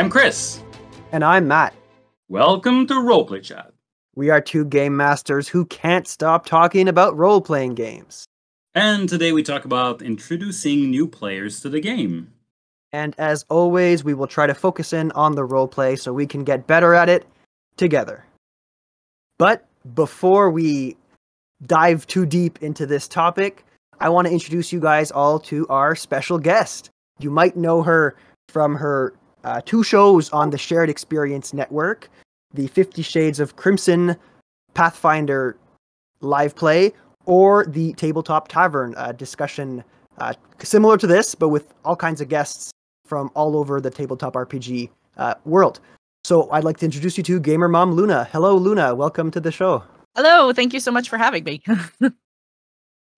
I'm Chris. And I'm Matt. Welcome to Roleplay Chat. We are two game masters who can't stop talking about role playing games. And today we talk about introducing new players to the game. And as always, we will try to focus in on the roleplay so we can get better at it together. But before we dive too deep into this topic, I want to introduce you guys all to our special guest. You might know her from her uh, two shows on the Shared Experience Network the Fifty Shades of Crimson Pathfinder live play, or the Tabletop Tavern uh, discussion, uh, similar to this, but with all kinds of guests from all over the tabletop RPG uh, world. So I'd like to introduce you to Gamer Mom Luna. Hello, Luna. Welcome to the show. Hello. Thank you so much for having me.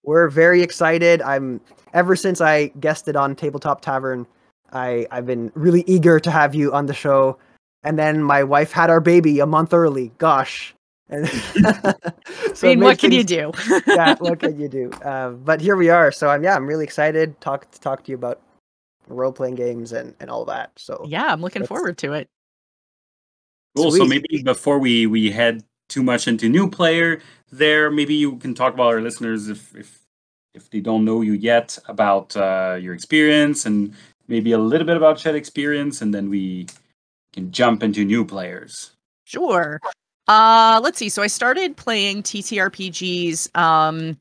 We're very excited. I'm ever since I guested on Tabletop Tavern, I I've been really eager to have you on the show. And then my wife had our baby a month early. Gosh. And so I mean, what can things, you do? yeah, what can you do? Uh, but here we are. So I'm yeah, I'm really excited talk to talk to you about role playing games and and all that. So yeah, I'm looking forward to it. Cool. Sweet. So maybe before we we head too much into new player, there maybe you can talk about our listeners if if if they don't know you yet about uh, your experience and maybe a little bit about Shared Experience, and then we can jump into new players. Sure. Uh, let's see. So I started playing TTRPGs. Um,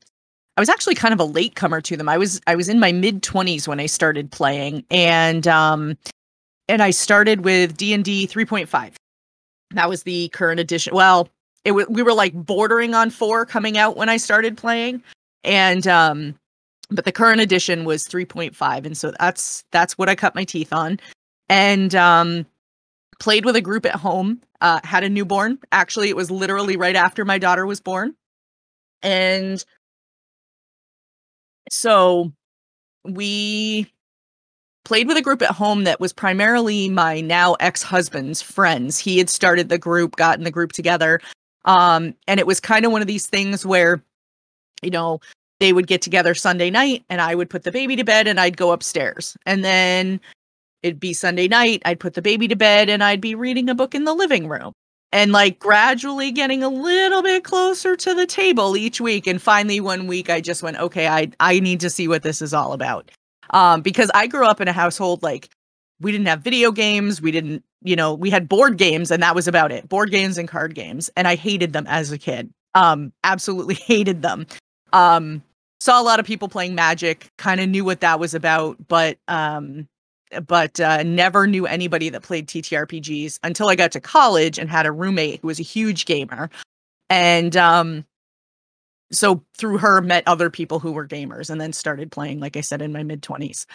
I was actually kind of a latecomer to them. I was I was in my mid twenties when I started playing, and um, and I started with D and D three point five. That was the current edition. Well, it w- we were like bordering on four coming out when I started playing, and um, but the current edition was three point five, and so that's that's what I cut my teeth on, and um, played with a group at home, uh, had a newborn. Actually, it was literally right after my daughter was born. And so we played with a group at home that was primarily my now ex-husband's friends. He had started the group, gotten the group together. Um, and it was kind of one of these things where, you know, they would get together Sunday night and I would put the baby to bed and I'd go upstairs. And then it'd be Sunday night. I'd put the baby to bed and I'd be reading a book in the living room and like gradually getting a little bit closer to the table each week. And finally, one week, I just went, okay, I, I need to see what this is all about. Um, because I grew up in a household like we didn't have video games. We didn't, you know, we had board games and that was about it board games and card games. And I hated them as a kid. Um, absolutely hated them. Um, saw a lot of people playing magic, kind of knew what that was about, but um, but uh, never knew anybody that played TTRPGs until I got to college and had a roommate who was a huge gamer. And um, so through her, met other people who were gamers and then started playing, like I said, in my mid 20s.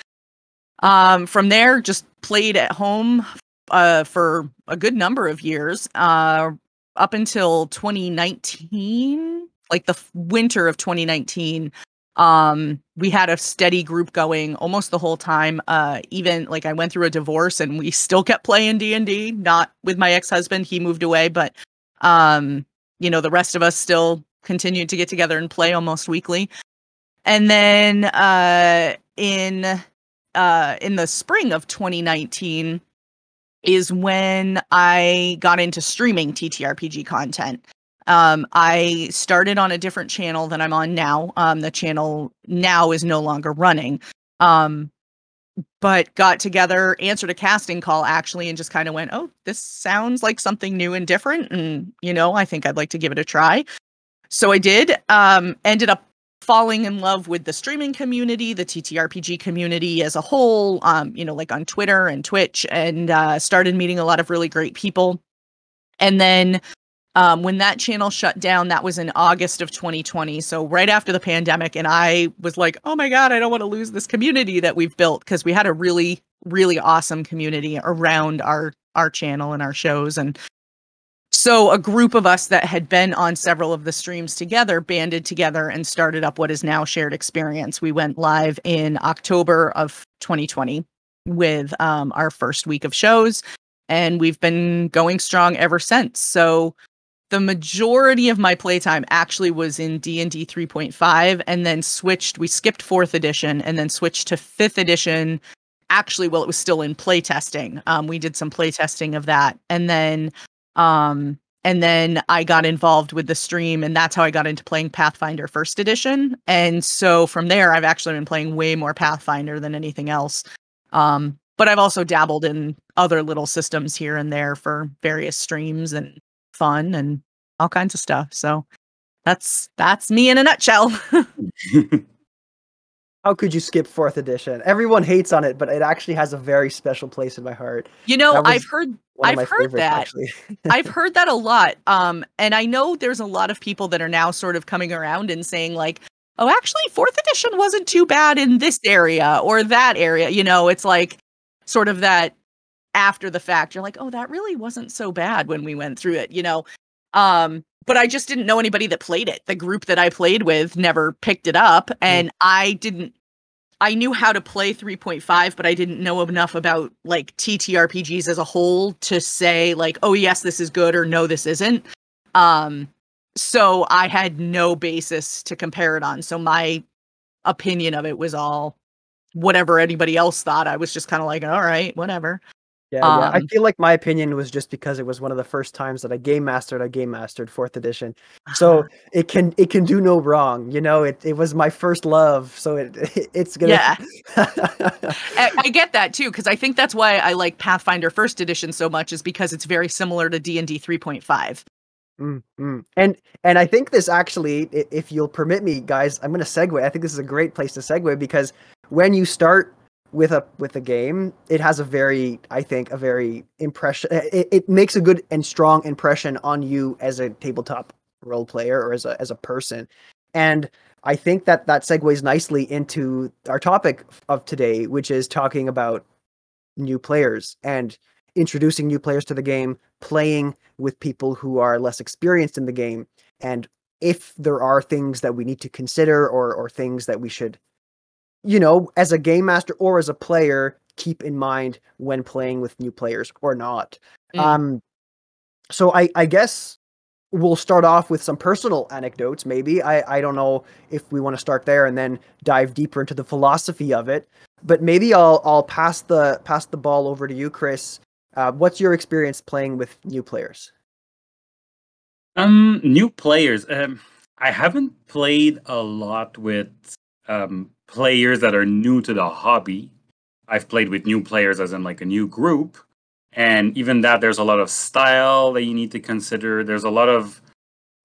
Um, from there, just played at home uh, for a good number of years uh, up until 2019, like the winter of 2019 um we had a steady group going almost the whole time uh even like i went through a divorce and we still kept playing d&d not with my ex-husband he moved away but um you know the rest of us still continued to get together and play almost weekly. And then uh in uh in the spring of 2019 is when i got into streaming ttrpg content um, I started on a different channel than I'm on now. Um, the channel now is no longer running. Um, but got together, answered a casting call actually, and just kind of went, "Oh, this sounds like something new and different." And you know, I think I'd like to give it a try. So I did. Um, ended up falling in love with the streaming community, the TTRPG community as a whole. Um, you know, like on Twitter and Twitch, and uh, started meeting a lot of really great people. And then um, when that channel shut down, that was in August of 2020. So right after the pandemic. And I was like, oh my God, I don't want to lose this community that we've built because we had a really, really awesome community around our our channel and our shows. And so a group of us that had been on several of the streams together banded together and started up what is now shared experience. We went live in October of 2020 with um, our first week of shows and we've been going strong ever since. So the majority of my playtime actually was in D&D 3.5 and then switched we skipped 4th edition and then switched to 5th edition actually well it was still in playtesting. Um we did some playtesting of that and then um and then I got involved with the stream and that's how I got into playing Pathfinder first edition. And so from there I've actually been playing way more Pathfinder than anything else. Um but I've also dabbled in other little systems here and there for various streams and fun and all kinds of stuff so that's that's me in a nutshell How could you skip fourth edition? Everyone hates on it, but it actually has a very special place in my heart. You know, I've heard I've heard that. I've heard that a lot. Um, and I know there's a lot of people that are now sort of coming around and saying like, "Oh, actually, fourth edition wasn't too bad in this area or that area." You know, it's like sort of that after the fact. You're like, "Oh, that really wasn't so bad when we went through it." You know, um, but I just didn't know anybody that played it. The group that I played with never picked it up, and mm. I didn't I knew how to play 3.5, but I didn't know enough about like TTRPGs as a whole to say like, oh yes, this is good or no, this isn't. Um, so I had no basis to compare it on. So my opinion of it was all whatever anybody else thought. I was just kind of like, all right, whatever. Yeah, um, yeah, I um feel like my opinion was just because it was one of the first times that I game mastered. I game mastered fourth edition, so it can it can do no wrong. You know, it, it was my first love, so it, it it's gonna. Yeah, I, I, get that too because I think that's why I like Pathfinder first edition so much is because it's very similar to D and D three point five. Mm-hmm. And and I think this actually, if you'll permit me, guys, I'm going to segue. I think this is a great place to segue because when you start with a with a game it has a very i think a very impression it, it makes a good and strong impression on you as a tabletop role player or as a as a person. And i think that that segues nicely into our topic of today which is talking about new players and introducing new players to the game playing with people who are less experienced in the game. And if there are things that we need to consider or or things that we should you know, as a game master or as a player, keep in mind when playing with new players or not. Mm. Um, so I, I guess we'll start off with some personal anecdotes. Maybe I, I don't know if we want to start there and then dive deeper into the philosophy of it. But maybe I'll I'll pass the pass the ball over to you, Chris. Uh, what's your experience playing with new players? Um, new players. Um, I haven't played a lot with um players that are new to the hobby. I've played with new players as in like a new group. And even that there's a lot of style that you need to consider. There's a lot of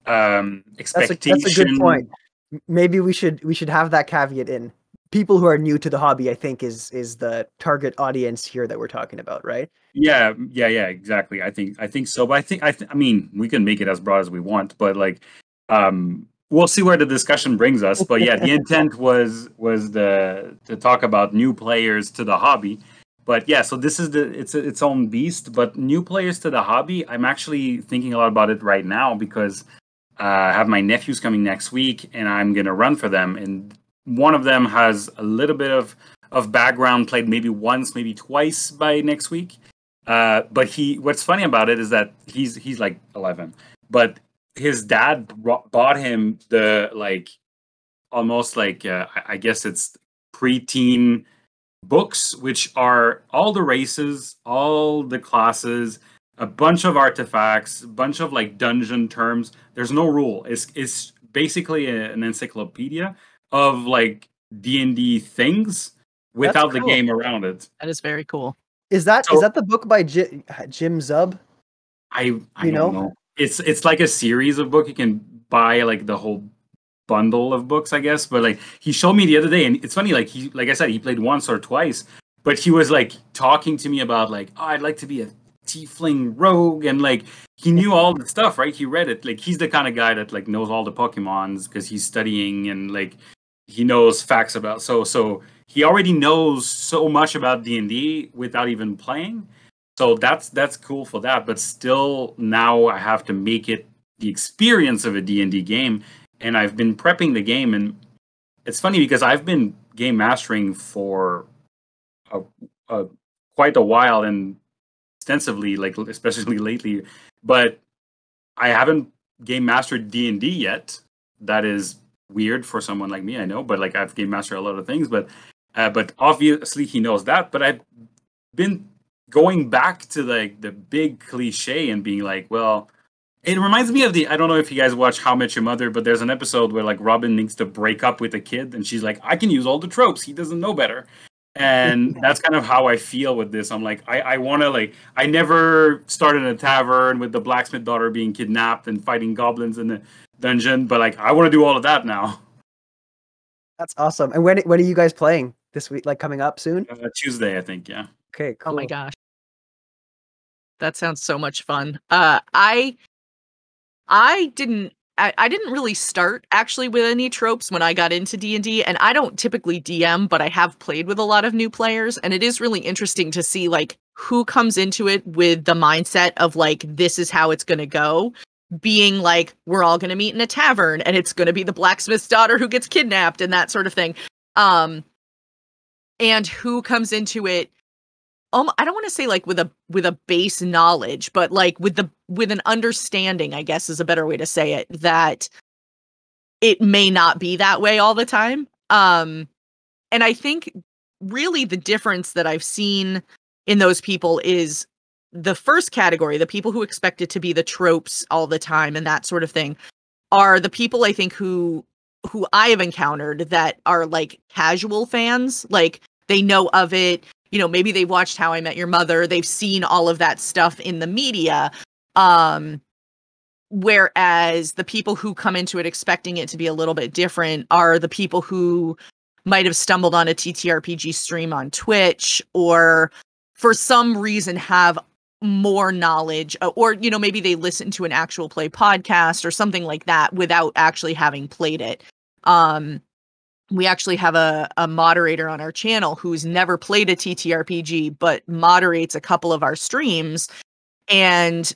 um expectation. That's a, that's a good point. Maybe we should we should have that caveat in. People who are new to the hobby, I think, is is the target audience here that we're talking about, right? Yeah, yeah, yeah, exactly. I think I think so. But I think I th- I mean we can make it as broad as we want, but like um we'll see where the discussion brings us. But yeah, the intent was was the to talk about new players to the hobby. But yeah, so this is the it's its own beast. But new players to the hobby, I'm actually thinking a lot about it right now because uh, I have my nephews coming next week, and I'm gonna run for them. And one of them has a little bit of of background, played maybe once, maybe twice by next week. Uh, but he, what's funny about it is that he's he's like 11, but his dad bought him the like almost like uh, I guess it's preteen books, which are all the races, all the classes, a bunch of artifacts, a bunch of like dungeon terms. There's no rule. It's it's basically a, an encyclopedia of like D and D things without cool. the game around it. That is very cool. Is that so, is that the book by J- Jim Zub? I, I you know? know? It's it's like a series of book. You can buy like the whole bundle of books i guess. But like he showed me the other day and it's funny like he like i said he played once or twice but he was like talking to me about like oh i'd like to be a tiefling rogue and like he knew all the stuff right? He read it. Like he's the kind of guy that like knows all the pokemons because he's studying and like he knows facts about so so he already knows so much about d&d without even playing so that's that's cool for that but still now i have to make it the experience of a d&d game. And i've been prepping the game and it's funny because i've been game mastering for a, a, quite a while and extensively like especially lately. But i haven't game mastered d&d yet. That is weird for someone like me i know but like i've game mastered a lot of things but Uh, but obviously he knows that. But I've been going back to like the big cliche and being like, well, it reminds me of the I don't know if you guys watch How I Met Your Mother, but there's an episode where like Robin needs to break up with a kid and she's like, I can use all the tropes. He doesn't know better. And that's kind of how I feel with this. I'm like, I, I wanna like I never started in a tavern with the blacksmith daughter being kidnapped and fighting goblins in the dungeon, but like I wanna do all of that now. That's awesome. And when when are you guys playing this week? Like coming up soon? Uh, Tuesday, I think, yeah. Okay, cool. Oh my gosh. That sounds so much fun. Uh I I didn't I, I didn't really start actually with any tropes when I got into D&D and I don't typically DM but I have played with a lot of new players and it is really interesting to see like who comes into it with the mindset of like this is how it's going to go being like we're all going to meet in a tavern and it's going to be the blacksmith's daughter who gets kidnapped and that sort of thing um and who comes into it um, I don't want to say like with a with a base knowledge, but like with the with an understanding, I guess is a better way to say it, that it may not be that way all the time. Um and I think really the difference that I've seen in those people is the first category, the people who expect it to be the tropes all the time and that sort of thing, are the people I think who who I have encountered that are like casual fans, like they know of it, you know maybe they've watched how i met your mother they've seen all of that stuff in the media um whereas the people who come into it expecting it to be a little bit different are the people who might have stumbled on a TTRPG stream on Twitch or for some reason have more knowledge uh, or you know maybe they listen to an actual play podcast or something like that without actually having played it. Um we actually have a, a moderator on our channel who's never played a TTRPG, but moderates a couple of our streams. And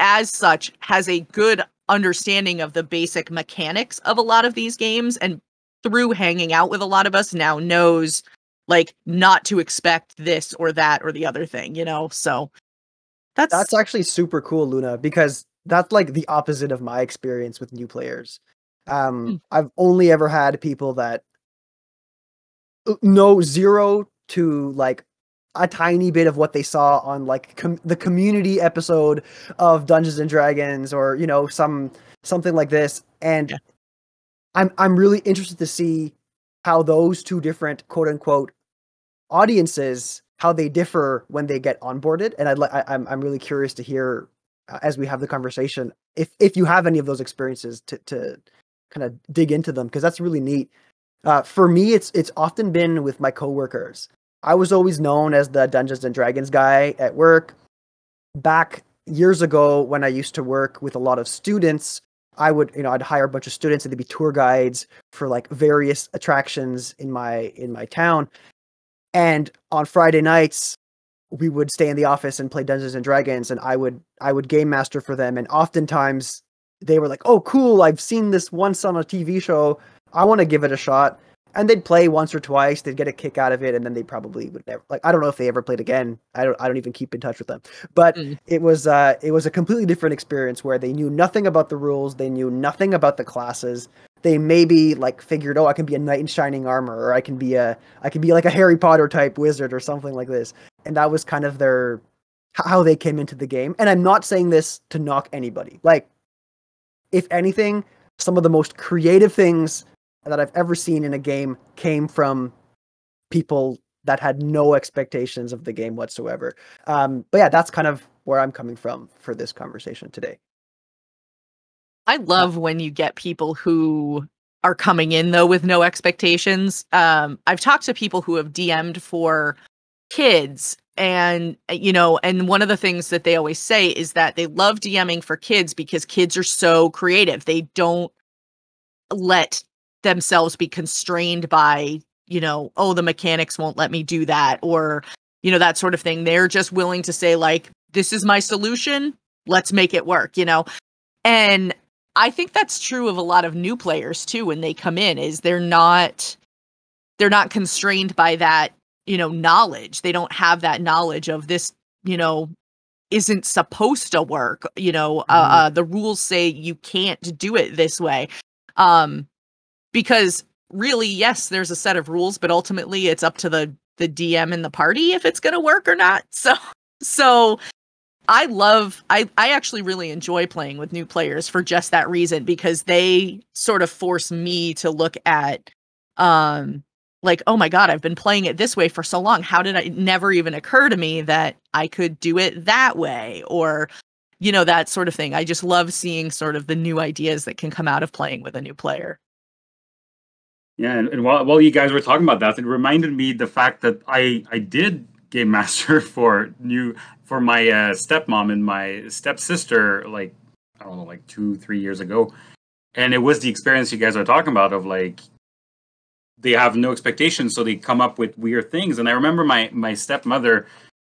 as such, has a good understanding of the basic mechanics of a lot of these games. And through hanging out with a lot of us, now knows like not to expect this or that or the other thing, you know? So that's that's actually super cool, Luna, because that's like the opposite of my experience with new players. Um, mm. I've only ever had people that know zero to like a tiny bit of what they saw on like com- the community episode of Dungeons and Dragons or you know some something like this. And yeah. I'm I'm really interested to see how those two different quote unquote audiences how they differ when they get onboarded. And I'd like I'm I'm really curious to hear uh, as we have the conversation if if you have any of those experiences to to kind of dig into them because that's really neat uh, for me, it's it's often been with my coworkers. I was always known as the Dungeons and Dragons guy at work. Back years ago, when I used to work with a lot of students, I would, you know, I'd hire a bunch of students and they'd be tour guides for like various attractions in my in my town. And on Friday nights, we would stay in the office and play Dungeons and Dragons, and I would I would game master for them. And oftentimes they were like, "Oh, cool! I've seen this once on a TV show. I want to give it a shot. And they'd play once or twice, they'd get a kick out of it, and then they probably would never like I don't know if they ever played again. I don't I don't even keep in touch with them. But mm. it was uh it was a completely different experience where they knew nothing about the rules, they knew nothing about the classes. They maybe like figured, oh, I can be a knight in shining armor, or I can be a I can be like a Harry Potter type wizard or something like this. And that was kind of their how they came into the game. And I'm not saying this to knock anybody. Like, if anything, some of the most creative things that I've ever seen in a game came from people that had no expectations of the game whatsoever. Um, but yeah, that's kind of where I'm coming from for this conversation today. I love when you get people who are coming in though with no expectations. Um, I've talked to people who have DM'd for kids and you know and one of the things that they always say is that they love DMing for kids because kids are so creative. They don't let themselves be constrained by you know oh the mechanics won't let me do that or you know that sort of thing. They're just willing to say like this is my solution. Let's make it work you know? And i think that's true of a lot of new players too when they come in is they're not they're not constrained by that you know knowledge. They don't have that knowledge of this you know isn't supposed to work you know? Uh, mm-hmm. uh, the rules say you can't do it this way. Um because really yes, there's a set of rules, but ultimately it's up to the the DM and the party if it's going to work or not. So so I love I I actually really enjoy playing with new players for just that reason because they sort of force me to look at um like oh my god I've been playing it this way for so long how did it never even occur to me that I could do it that way or you know that sort of thing. I just love seeing sort of the new ideas that can come out of playing with a new player. Yeah, and, and while, while you guys were talking about that, it reminded me the fact that I I did game master for new for my uh, stepmom and my stepsister like I don't know like two three years ago, and it was the experience you guys are talking about of like they have no expectations, so they come up with weird things. And I remember my my stepmother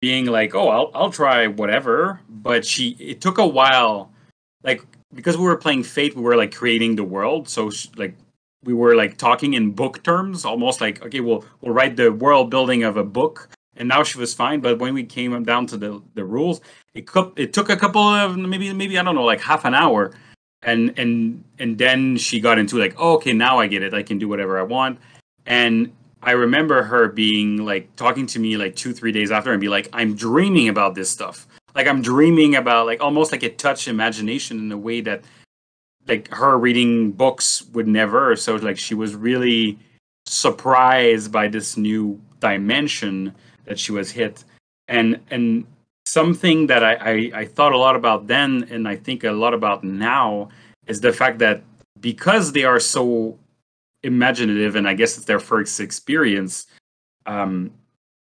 being like, "Oh, I'll I'll try whatever," but she it took a while, like because we were playing Fate, we were like creating the world, so she, like we were like talking in book terms, almost like okay, we'll we'll write the world building of a book, and now she was fine. But when we came down to the the rules, it it took a couple of maybe maybe I don't know like half an hour, and and and then she got into like oh, okay now I get it. I can do whatever I want, and I remember her being like talking to me like two three days after and be like I'm dreaming about this stuff. Like I'm dreaming about like almost like it touched imagination in a way that like her reading books would never so like she was really surprised by this new dimension that she was hit. And and something that I, I, I thought a lot about then and I think a lot about now is the fact that because they are so imaginative and I guess it's their first experience um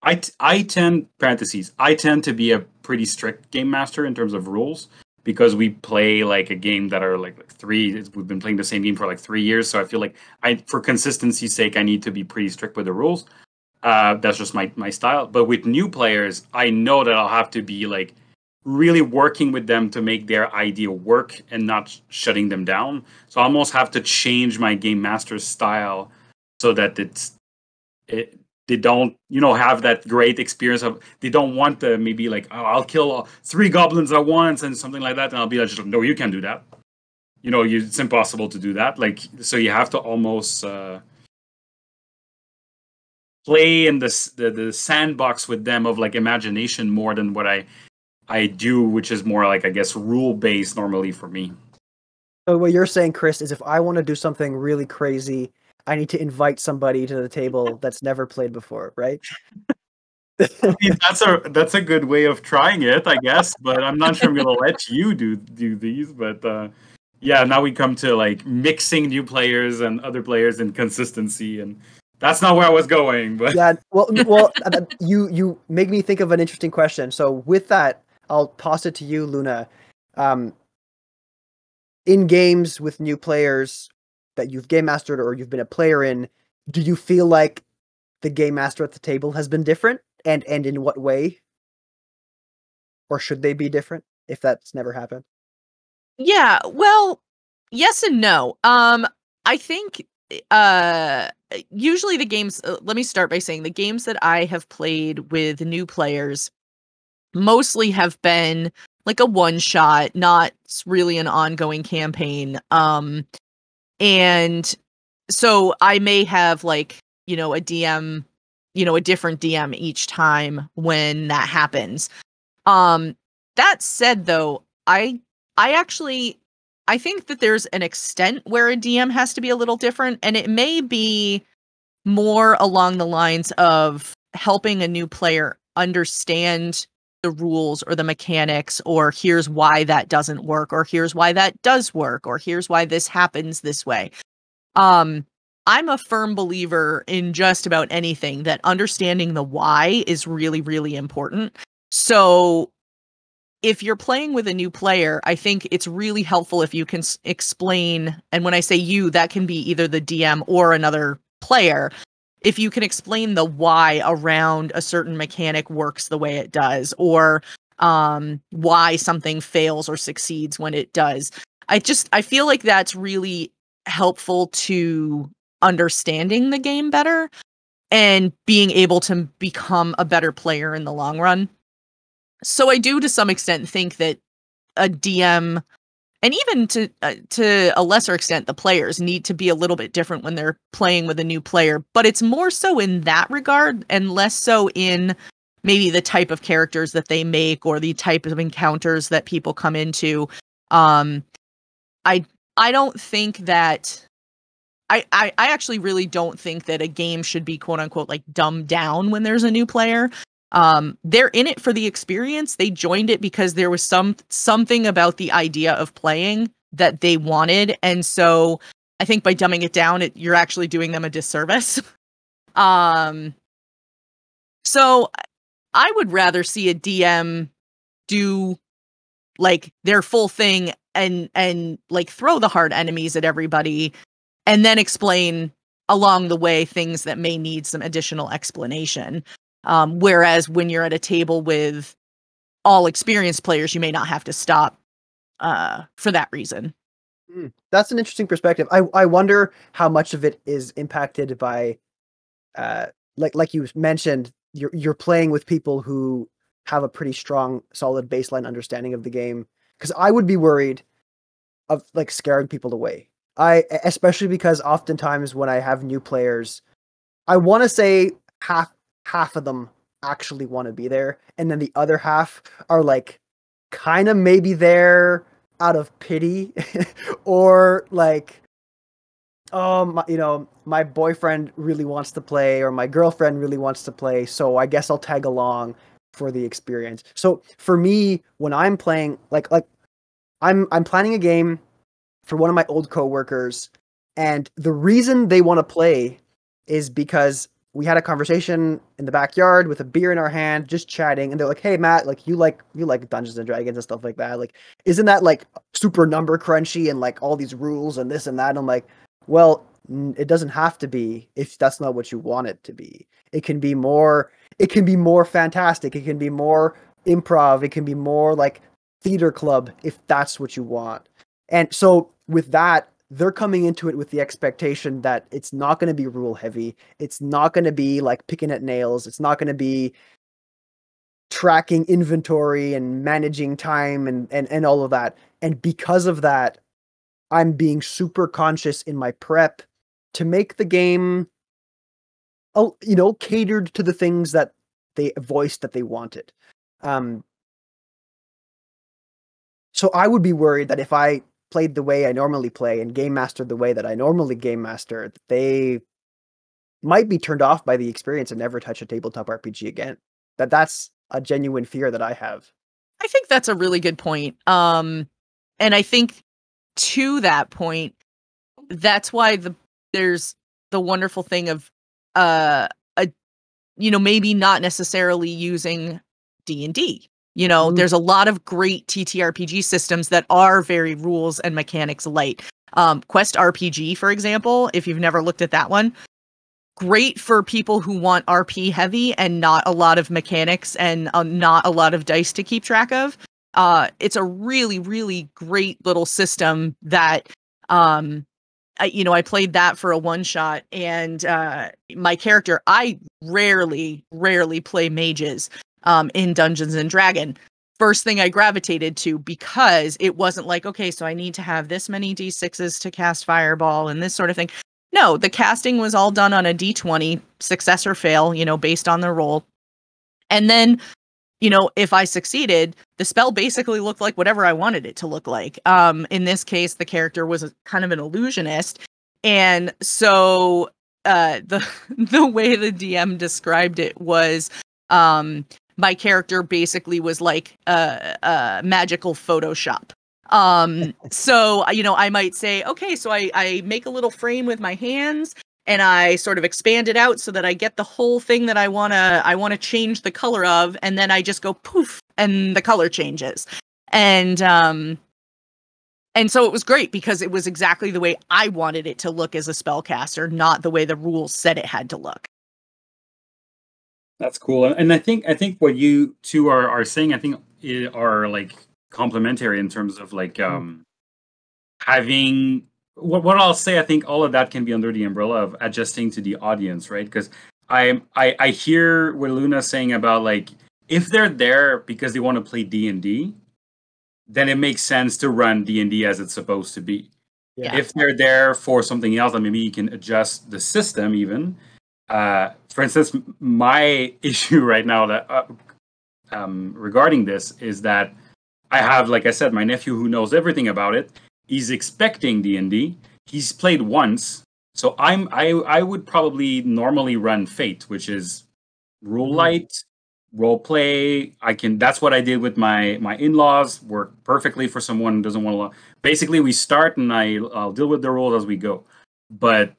I, I tend parentheses I tend to be a pretty strict game master in terms of rules because we play like a game that are like, like three we've been playing the same game for like three years so i feel like i for consistency's sake i need to be pretty strict with the rules. Uh, that's just my my style. But with new players i know that i'll have to be like really working with them to make their idea work and not shutting them down. So i almost have to change my game master style so that it's it they don't you know have that great experience of they don't want to maybe like oh i'll kill three goblins at once and something like that and i'll be like no you can't do that. You know you, it's impossible to do that like so you have to almost uh, play in this the, the sandbox with them of like imagination more than what i i do which is more like i guess rule based normally for me. So what you're saying chris is if i want to do something really crazy I need to invite somebody to the table that's never played before, right? I mean, that's a that's a good way of trying it, I guess. But I'm not sure I'm gonna let you do do these. But uh, yeah, now we come to like mixing new players and other players and consistency, and that's not where I was going. But yeah, well, well, uh, you you make me think of an interesting question. So with that, I'll toss it to you, Luna. Um, in games with new players, that you've game mastered or you've been a player in, do you feel like the game master at the table has been different, and and in what way? Or should they be different if that's never happened? Yeah, well, yes and no. Um, I think uh usually the games uh, let me start by saying the games that I have played with new players mostly have been like a one shot, not really an ongoing campaign. Um and so I may have like, you know, a DM, you know, a different DM each time when that happens. Um that said though, I I actually I think that there's an extent where a DM has to be a little different and it may be more along the lines of helping a new player understand the rules or the mechanics or here's why that doesn't work or here's why that does work or here's why this happens this way. Um I'm a firm believer in just about anything that understanding the why is really really important. So if you're playing with a new player, I think it's really helpful if you can s- explain and when I say you that can be either the DM or another player if you can explain the why around a certain mechanic works the way it does or um why something fails or succeeds when it does. I just i feel like that's really helpful to understanding the game better and being able to become a better player in the long run. So i do to some extent think that a dm and even to uh, to a lesser extent the players need to be a little bit different when they're playing with a new player but it's more so in that regard and less so in maybe the type of characters that they make or the type of encounters that people come into. Um i i don't think that I, I, I actually really don't think that a game should be quote unquote like dumbed down when there's a new player um they're in it for the experience. They joined it because there was some something about the idea of playing that they wanted. And so i think by dumbing it down it, you're actually doing them a disservice. Um so i would rather see a dm do like their full thing and and like throw the hard enemies at everybody and then explain along the way things that may need some additional explanation um, whereas when you're at a table with all experienced players, you may not have to stop uh, for that reason. Mm, that's an interesting perspective. I I wonder how much of it is impacted by, uh, like like you mentioned, you're you're playing with people who have a pretty strong, solid baseline understanding of the game. Because I would be worried of like scaring people away. I especially because oftentimes when I have new players, I want to say half half of them actually want to be there and then the other half are like kind of maybe there out of pity or like um you know my boyfriend really wants to play or my girlfriend really wants to play so i guess i'll tag along for the experience. So for me when i'm playing like like i'm i'm planning a game for one of my old coworkers and the reason they want to play is because we had a conversation in the backyard with a beer in our hand, just chatting, and they're like, "Hey, Matt, like you like you like Dungeons and Dragons and stuff like that. Like, isn't that like super number crunchy and like all these rules and this and that?" And I'm like, "Well, it doesn't have to be if that's not what you want it to be. It can be more. It can be more fantastic. It can be more improv. It can be more like theater club if that's what you want." And so with that, they're coming into it with the expectation that it's not going to be rule heavy. It's not going to be like picking at nails. It's not going to be tracking inventory and managing time and, and, and all of that. And because of that, I'm being super conscious in my prep to make the game, you know, catered to the things that they voiced that they wanted. Um, so I would be worried that if I played the way I normally play and game mastered the way that I normally game master, they might be turned off by the experience and never touch a tabletop RPG again. That that's a genuine fear that I have. I think that's a really good point. Um and I think to that point that's why the there's the wonderful thing of uh a you know maybe not necessarily using D&D you know, mm-hmm. there's a lot of great TTRPG systems that are very rules and mechanics light. Um, Quest RPG, for example, if you've never looked at that one, great for people who want RP heavy and not a lot of mechanics and uh, not a lot of dice to keep track of. Uh, it's a really, really great little system that, um, I, you know, I played that for a one shot, and uh, my character, I rarely, rarely play mages um, in Dungeons and Dragon. First thing I gravitated to because it wasn't like, okay, so I need to have this many d6s to cast Fireball and this sort of thing. No, the casting was all done on a d20, success or fail, you know, based on the roll. And then, you know, if I succeeded, the spell basically looked like whatever I wanted it to look like. Um, in this case, the character was a, kind of an illusionist. And so uh, the the way the DM described it was um, my character basically was like a, a magical Photoshop. Um, so you know, I might say, okay, so I I make a little frame with my hands and I sort of expand it out so that I get the whole thing that I wanna I wanna change the color of, and then I just go poof, and the color changes. And um, and so it was great because it was exactly the way I wanted it to look as a spellcaster, not the way the rules said it had to look. That's cool, and I think I think what you two are are saying, I think are like complementary in terms of like mm-hmm. um having what what I'll say. I think all of that can be under the umbrella of adjusting to the audience, right? Because I I I hear what Luna's saying about like if they're there because they want to play D and D, then it makes sense to run D&D as it's supposed to be. Yeah. If they're there for something else, then maybe you can adjust the system even. Uh, for instance, my issue right now that uh, um, regarding this is that I have, like I said, my nephew who knows everything about it. He's expecting D and D. He's played once, so I'm I I would probably normally run Fate, which is rule light, role play. I can. That's what I did with my my in laws. Work perfectly for someone who doesn't want to. Basically, we start and I I'll deal with the rules as we go. But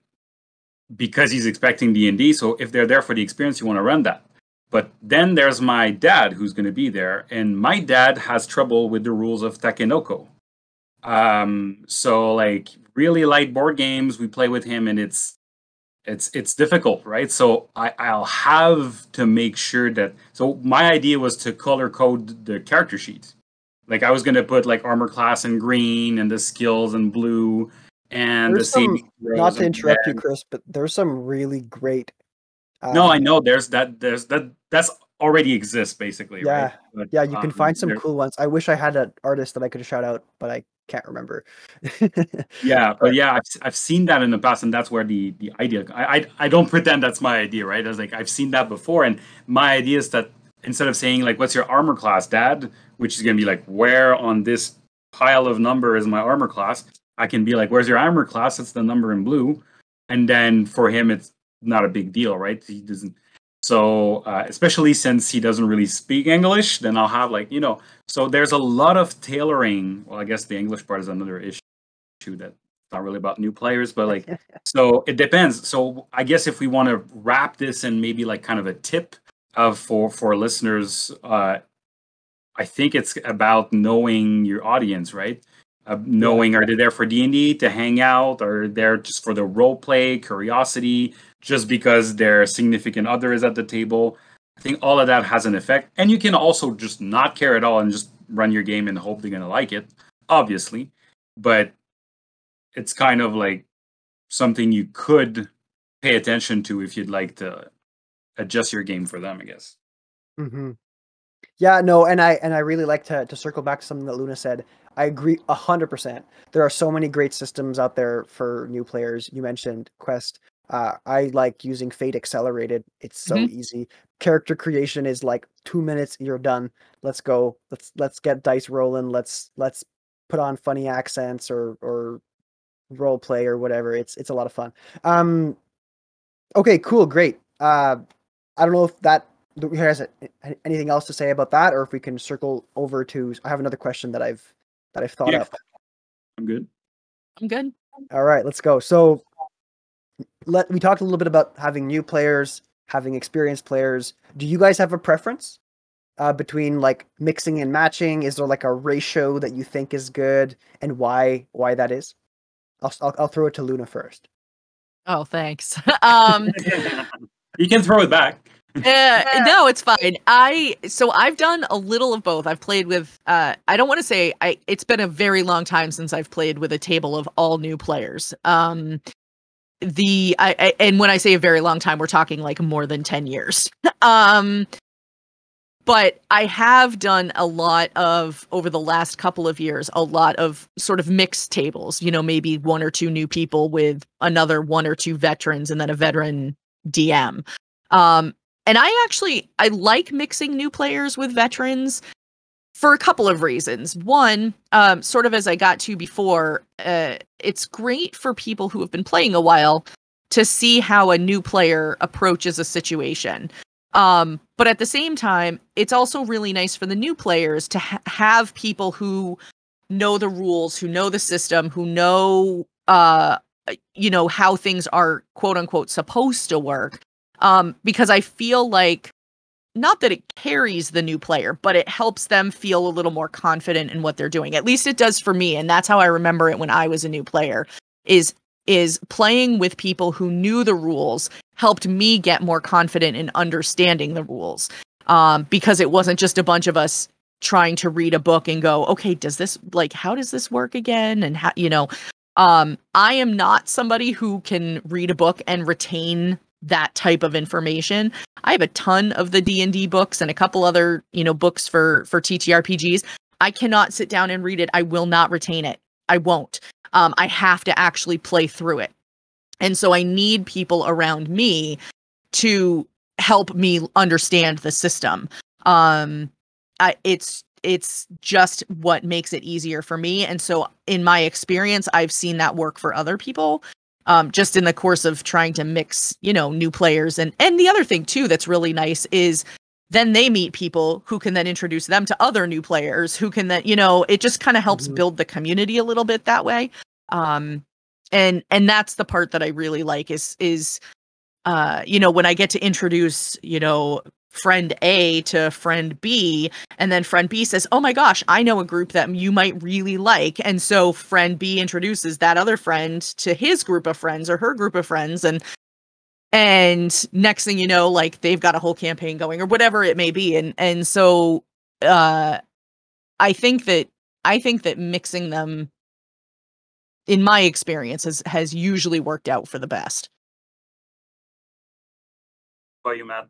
because he's expecting D and D, so if they're there for the experience, you want to run that. But then there's my dad who's going to be there, and my dad has trouble with the rules of Takenoko. Um, so like really light board games, we play with him, and it's it's it's difficult, right? So I I'll have to make sure that. So my idea was to color code the character sheet. Like I was going to put like armor class in green and the skills in blue and There's the some, not to in interrupt you. Chris, but there's some really great. No, um, I know there's that there's that that's already exists basically, Yeah. right? But, Yeah, you can um, find some cool ones. I wish I had an artist that I could shout out, but I can't remember. Yeah, But- yeah, I've, I've seen that in the past, and that's where the the idea. I, I I don't pretend that's my idea, right? I was like I've seen that before, and my idea is that instead of saying like "What's your armor class, Dad?" which is gonna be like "Where on this pile of number is my armor class?" I can be like, "Where's your armor class?" It's the number in blue, and then for him, it's not a big deal, right? He doesn't. So uh, especially since he doesn't really speak English, then I'll have like you know. So there's a lot of tailoring. Well, I guess the English part is another issue that's not really about new players, but like so it depends. So I guess if we want to wrap this in maybe like kind of a tip of for for listeners, uh, I think it's about knowing your audience, right? Knowing are they there for D and D to hang out, or they're just for the role play, curiosity, just because their significant other is at the table. I think all of that has an effect, and you can also just not care at all and just run your game and hope they're gonna like it, obviously. But it's kind of like something you could pay attention to if you'd like to adjust your game for them, I guess. hmm Yeah, no, and I and I really like to to circle back to something that Luna said. I agree a hundred percent. There are so many great systems out there for new players. You mentioned Quest. Uh, I like using Fate Accelerated. It's so easy. Character creation is like two minutes. You're done. Let's go. Let's let's get dice rolling. Let's let's put on funny accents or or role play or whatever. It's it's a lot of fun. Um, okay, cool, great. Uh, I don't know if that has anything else to say about that, or if we can circle over to. I have another question that I've that I've thought Yeah. up. I'm good. I'm good. All right, let's go. So, let we talked a little bit about having new players, having experienced players. Do you guys have a preference uh, between like mixing and matching? Is there like a ratio that you think is good, and why why that is? I'll I'll, I'll throw it to Luna first. Oh, thanks. um, you can throw it back. Uh, no, it's fine. I so I've done a little of both. I've played with. Uh, I don't want to say I. It's been a very long time since I've played with a table of all new players. Um, the I, I and when I say a very long time, we're talking like more than ten years. um, but I have done a lot of over the last couple of years, a lot of sort of mixed tables. You know, maybe one or two new people with another one or two veterans, and then a veteran DM. Um, and I actually I like mixing new players with veterans for a couple of reasons. One, um, sort of as I got to before, uh, it's great for people who have been playing a while to see how a new player approaches a situation. Um, but at the same time, it's also really nice for the new players to ha- have people who know the rules, who know the system, who know uh you know how things are quote unquote supposed to work um, because I feel like not that it carries the new player, but it helps them feel a little more confident in what they're doing. At least it does for me, and that's how I remember it when I was a new player. Is is playing with people who knew the rules helped me get more confident in understanding the rules um, because it wasn't just a bunch of us trying to read a book and go okay does this like how does this work again and how you know um i am not somebody who can read a book and retain that type of information. I have a ton of the D&D books and a couple other, you know, books for for TTRPGs. I cannot sit down and read it. I will not retain it. I won't. Um, I have to actually play through it. And so I need people around me to help me understand the system. Um, I, it's it's just what makes it easier for me. And so in my experience, I've seen that work for other people. Um, just in the course of trying to mix, you know, new players and and the other thing too that's really nice is then they meet people who can then introduce them to other new players who can then you know it just kind of helps mm-hmm. build the community a little bit that way um and and that's the part that i really like is is uh you know when i get to introduce you know friend a to friend b and then friend b says oh my gosh i know a group that you might really like. And so friend b introduces that other friend to his group of friends or her group of friends and and next thing you know like they've got a whole campaign going or whatever it may be and and so uh i think that i think that mixing them in my experience has has usually worked out for the best. How about you matt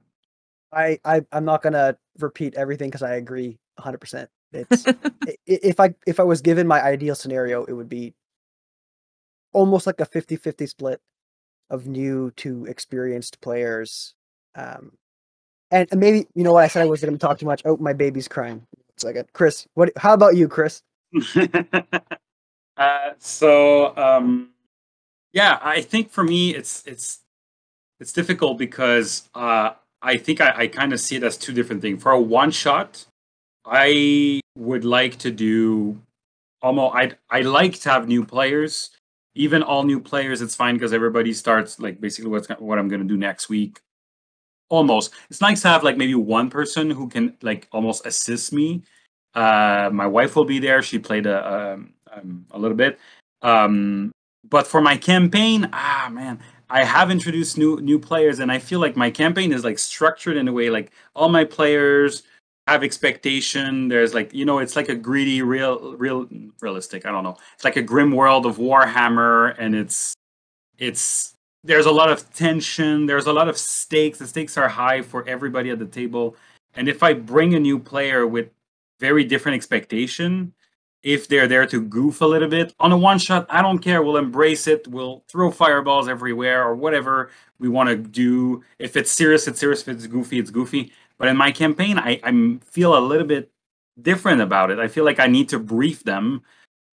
i, I i'm not gonna repeat everything because i agree 100 percent it's if i if i was given my ideal scenario it would be almost like a 50 50 split of new to experienced players. Um, and, and maybe you know what I said I wasn't going to talk too much. Oh, my baby's crying. One second, Chris. What? How about you, Chris? uh, so um, yeah, I think for me it's it's it's difficult because uh, I think I, I kind of see it as two different things. For a one shot, I would like to do almost I I like to have new players even all new players, it's fine because everybody starts like basically what's what I'm gonna do next week. Almost, it's nice to have like maybe one person who can like almost assist me. Uh, my wife will be there. She played a um, um, a little bit, um, but for my campaign, ah man, I have introduced new new players, and I feel like my campaign is like structured in a way like all my players have expectation. There's like you know, it's like a greedy, real, real, realistic. I don't know. It's like a grim world of Warhammer, and it's it's there's a lot of tension. There's a lot of stakes. The stakes are high for everybody at the table. And if I bring a new player with very different expectation, if they're there to goof a little bit on a one shot, I don't care. We'll embrace it. We'll throw fireballs everywhere or whatever we want to do. If it's serious, it's serious. If it's goofy, it's goofy. But in my campaign, I, I feel a little bit different about it. I feel like I need to brief them.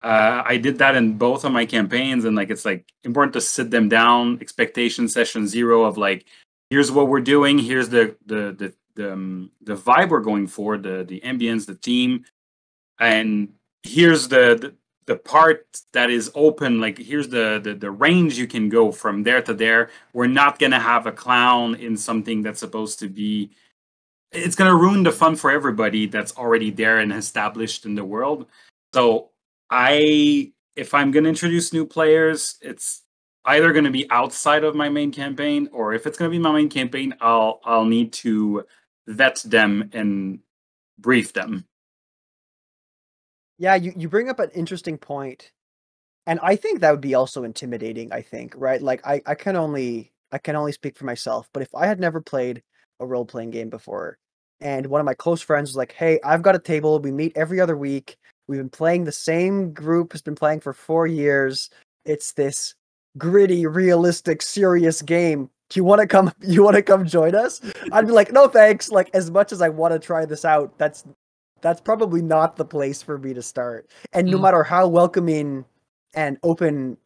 Uh, I did that in both of my campaigns, and like it's like important to sit them down. Expectation session zero of like, here's what we're doing. Here's the the the the, um, the vibe we're going for, the the ambience, the team, and here's the, the the part that is open like here's the, the the range you can go from there to there we're not to have a clown in something that's supposed to be it's to ruin the fun for everybody that's already there and established in the world. So I, if I'm to introduce new players, it's either to be outside of my main campaign, or if it's to be my main campaign, I'll I'll need to vet them and brief them. Yeah, you, you bring up an interesting point. And I think that would be also intimidating, I think, right? Like I, I can only I can only speak for myself, but if I had never played a role playing game before. And one of my close friends was like, Hey, I've got a table. We meet every other week. We've been playing the same group, has been playing for four years. It's this gritty, realistic, serious game. Do you want to come? You want to come join us? I'd be like, no, thanks. Like, as much as I want to try this out, that's that's probably not the place for me to start. And no mm. matter how welcoming and open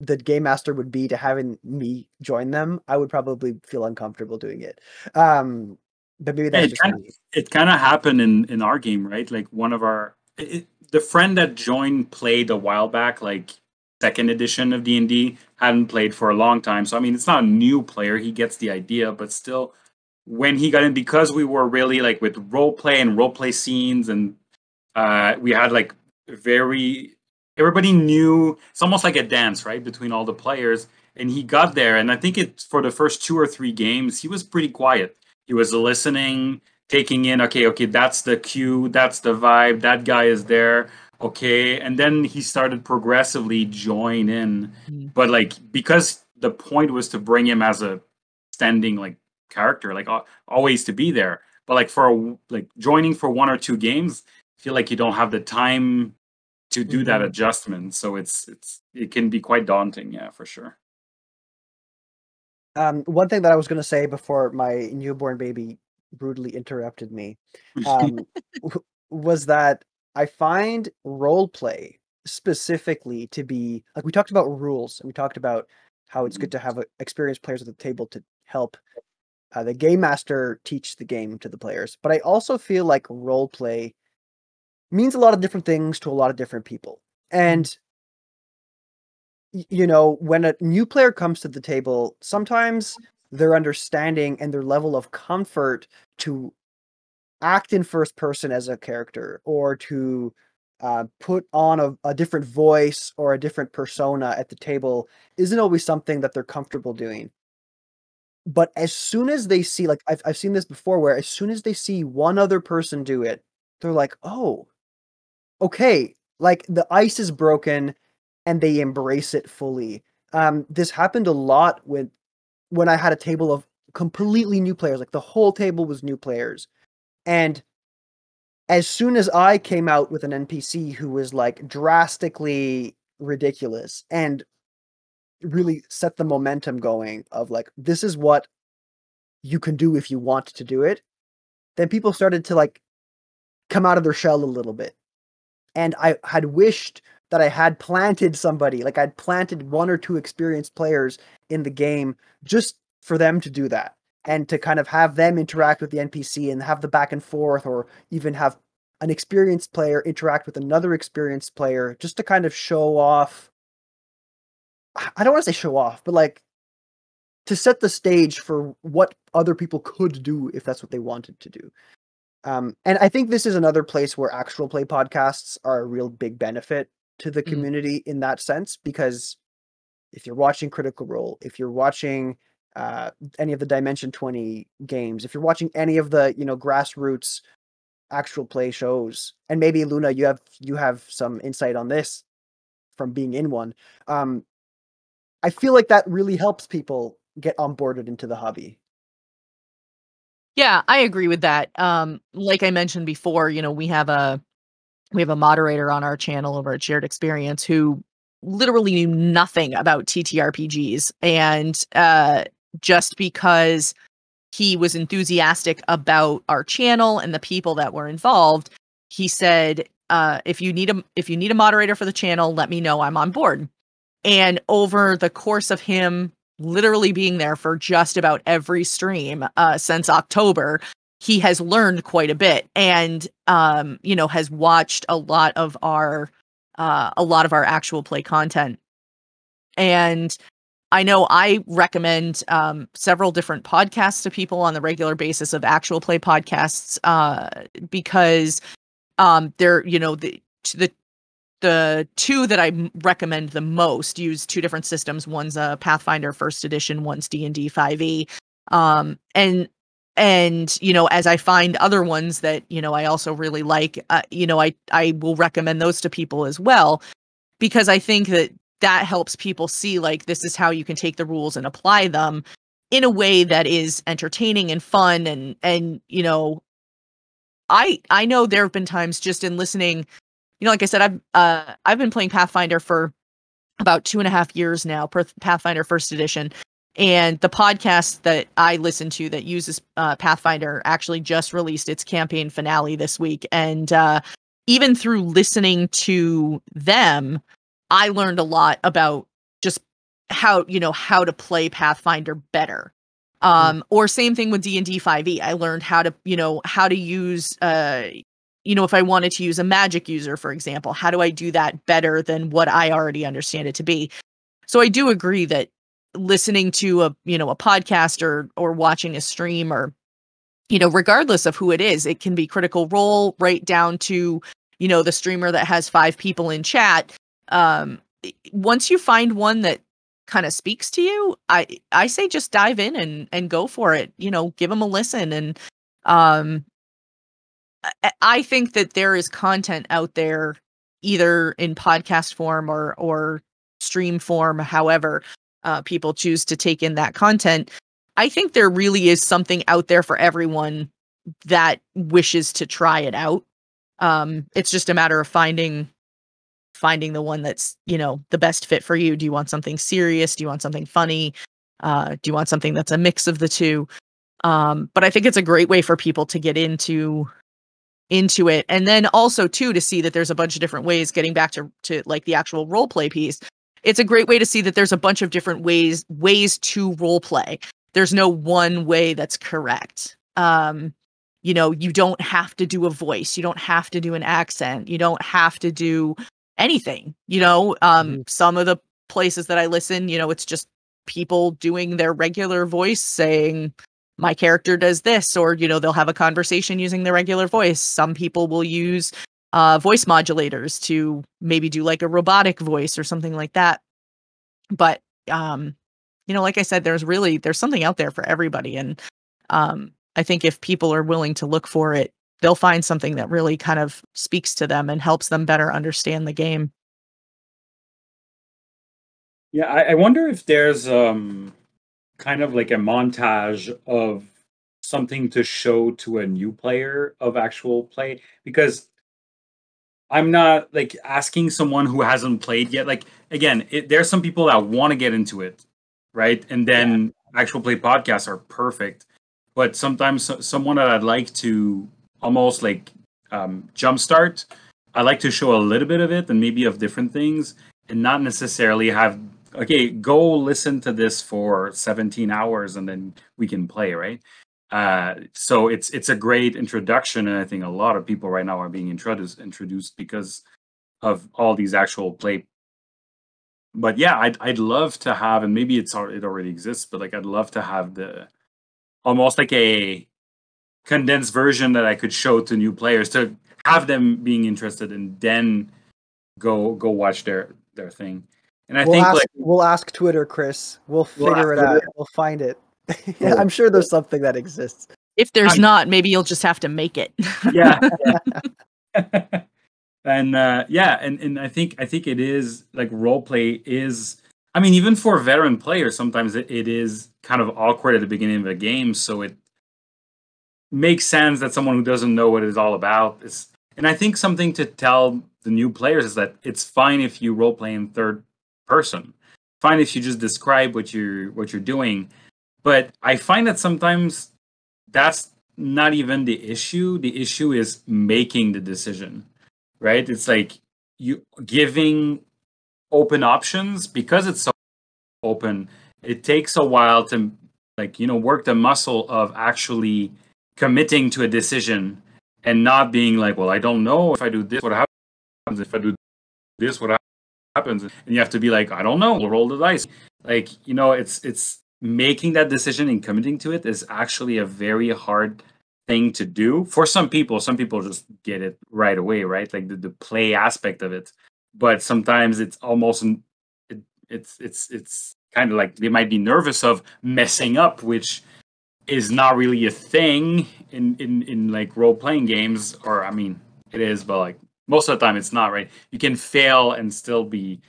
the game master would be to having me join them, I would probably feel uncomfortable doing it. Um, but maybe that's it kind, of, it kind of happened in in our game, right? Like one of our it, the friend that joined played a while back, like second edition of D and D, hadn't played for a long time. So I mean, it's not a new player; he gets the idea, but still, when he got in, because we were really like with role play and role play scenes, and uh, we had like very everybody knew it's almost like a dance, right, between all the players. And he got there, and I think it for the first two or three games, he was pretty quiet. He was listening, taking in, okay, okay, that's the cue, that's the vibe, that guy is there, okay, and then he started progressively join in. Mm-hmm. But like because the point was to bring him as a standing like character, like always to be there. But like for a, like joining for one or two games, feel like you don't have the time to do mm-hmm. that adjustment. So it's it's it can be quite daunting, yeah, for sure. Um, one thing that I was going to say before my newborn baby brutally interrupted me um, was that I find role play specifically to be like we talked about rules and we talked about how it's good mm-hmm. to have experienced players at the table to help uh, the game master teach the game to the players. But I also feel like role play means a lot of different things to a lot of different people. And you know, when a new player comes to the table, sometimes their understanding and their level of comfort to act in first person as a character or to uh, put on a, a different voice or a different persona at the table isn't always something that they're comfortable doing. But as soon as they see, like I've I've seen this before, where as soon as they see one other person do it, they're like, "Oh, okay." Like the ice is broken, and they embrace it fully. Um, this happened a lot with when I had a table of completely new players. Like the whole table was new players, and as soon as I came out with an NPC who was like drastically ridiculous and really set the momentum going of like this is what you can do if you want to do it, then people started to like come out of their shell a little bit. And I had wished that I had planted somebody, like I'd planted one or two experienced players in the game just for them to do that and to kind of have them interact with the NPC and have the back and forth, or even have an experienced player interact with another experienced player just to kind of show off. I don't want to say show off, but like to set the stage for what other people could do if that's what they wanted to do. Um, and I think this is another place where actual play podcasts are a real big benefit to the mm-hmm. community mm-hmm. in that sense because if you're watching Critical Role, if you're watching uh, any of the Dimension 20 games, if you're watching any of the, you know, grassroots actual play shows, and maybe Luna, you have you have some insight on this from being in one. Um, I feel like that really helps people get onboarded into the hobby. Yeah, I agree with that. Um, like I mentioned before, you know, we have a we have a moderator on our channel over at Shared Experience who literally knew nothing about TTRPGs and uh just because he was enthusiastic about our channel and the people that were involved, he said, uh, if you need a if you need a moderator for the channel, let me know. I'm on board. And over the course of him literally being there for just about every stream uh, since October, he has learned quite a bit and um, you know has watched a lot of our uh, a lot of our actual play content. And I know I recommend um, several different podcasts to people on the regular basis of actual play podcasts uh, because um, they're you know the the the two that I recommend the most use two different systems. One's a Pathfinder First Edition, one's D and D Five E, um, and and you know as I find other ones that you know I also really like, uh, you know I I will recommend those to people as well because I think that that helps people see like this is how you can take the rules and apply them in a way that is entertaining and fun and and you know i i know there have been times just in listening you know like i said i've uh i've been playing pathfinder for about two and a half years now pathfinder first edition and the podcast that i listen to that uses uh, pathfinder actually just released its campaign finale this week and uh even through listening to them I learned a lot about just how, you know, how to play Pathfinder better. Hmm. Um, or same thing with D&D 5e. I learned how to, you know, how to use uh you know, if I wanted to use a magic user, for example, how do I do that better than what I already understand it to be? So I do agree that listening to a, you know, a podcast or or watching a stream or you know, regardless of who it is, it can be Critical Role right down to, you know, the streamer that has five people in chat. Um once you find one that kind of speaks to you i i say just dive in and and go for it. You know give them a listen and um i think that there is content out there either in podcast form or or stream form however uh, people choose to take in that content i think there really is something out there for everyone that wishes to try it out Um, it's just a matter of finding finding the one that's you know the best fit for you. Do you want something serious? Do you want something funny? Uh, do you want something that's a mix of the two? Um, but I think it's a great way for people to get into into it. And then also too to see that there's a bunch of different ways getting back to to like the actual role play piece it's a great way to see that there's a bunch of different ways ways to role play there's no one way that's correct. Um you know you don't have to do a voice you don't have to do an accent you don't have to do anything you know? Um mm-hmm. some of the places that i listen you know it's just people doing their regular voice saying my character does this or you know they'll have a conversation using their regular voice. Some people will use uh, voice modulators to maybe do like a robotic voice or something like that. But um you know like i said there's really there's something out there for everybody and um i think if people are willing to look for it they'll find something that really kind of speaks to them and helps them better understand the game. Yeah i, I wonder if there's um kind of like a montage of something to show to a new player of actual play because I'm not like asking someone who hasn't played yet. Like again, it, there's some people that want to get into it, right? And then yeah. actual play podcasts are perfect. But sometimes so, someone that I'd like to almost like um, jumpstart, I like to show a little bit of it and maybe of different things, and not necessarily have okay, go listen to this for 17 hours and then we can play, right? Uh, so it's it's a great introduction, and I think a lot of people right now are being introduced introduced because of all these actual play. But yeah, I'd I'd love to have, and maybe it's it already exists, but like I'd love to have the almost like a condensed version that I could show to new players to have them being interested and then go go watch their their thing. And I we'll think ask, like we'll ask Twitter, Chris. We'll we'll figure it out. We'll find it. yeah, I'm sure there's something that exists. If there's I'm, not, maybe you'll just have to make it. yeah. and uh, yeah, and, and I think I think it is like role play is I mean, even for veteran players, sometimes it, it is kind of awkward at the beginning of a game. So it makes sense that someone who doesn't know what it's all about is and I think something to tell the new players is that it's fine if you role play in third person. Fine if you just describe what you're what you're doing. But I find that sometimes that's not even the issue. The issue is making the decision. Right? It's like you giving open options because it's so open, it takes a while to like, you know, work the muscle of actually committing to a decision and not being like, well, I don't know if I do this, what happens if I do this, what happens. And you have to be like i don't know we'll roll the dice. Like you know it's it's making that decision and committing to it is actually a very hard thing to do for some people. Some people just get it right away right? Like the, the play aspect of it. But sometimes it's almost it, it's it's it's kind of like they might be nervous of messing up which is not really a thing in in in like role playing games or i mean it is but like most of the time it's not right? You can fail and still be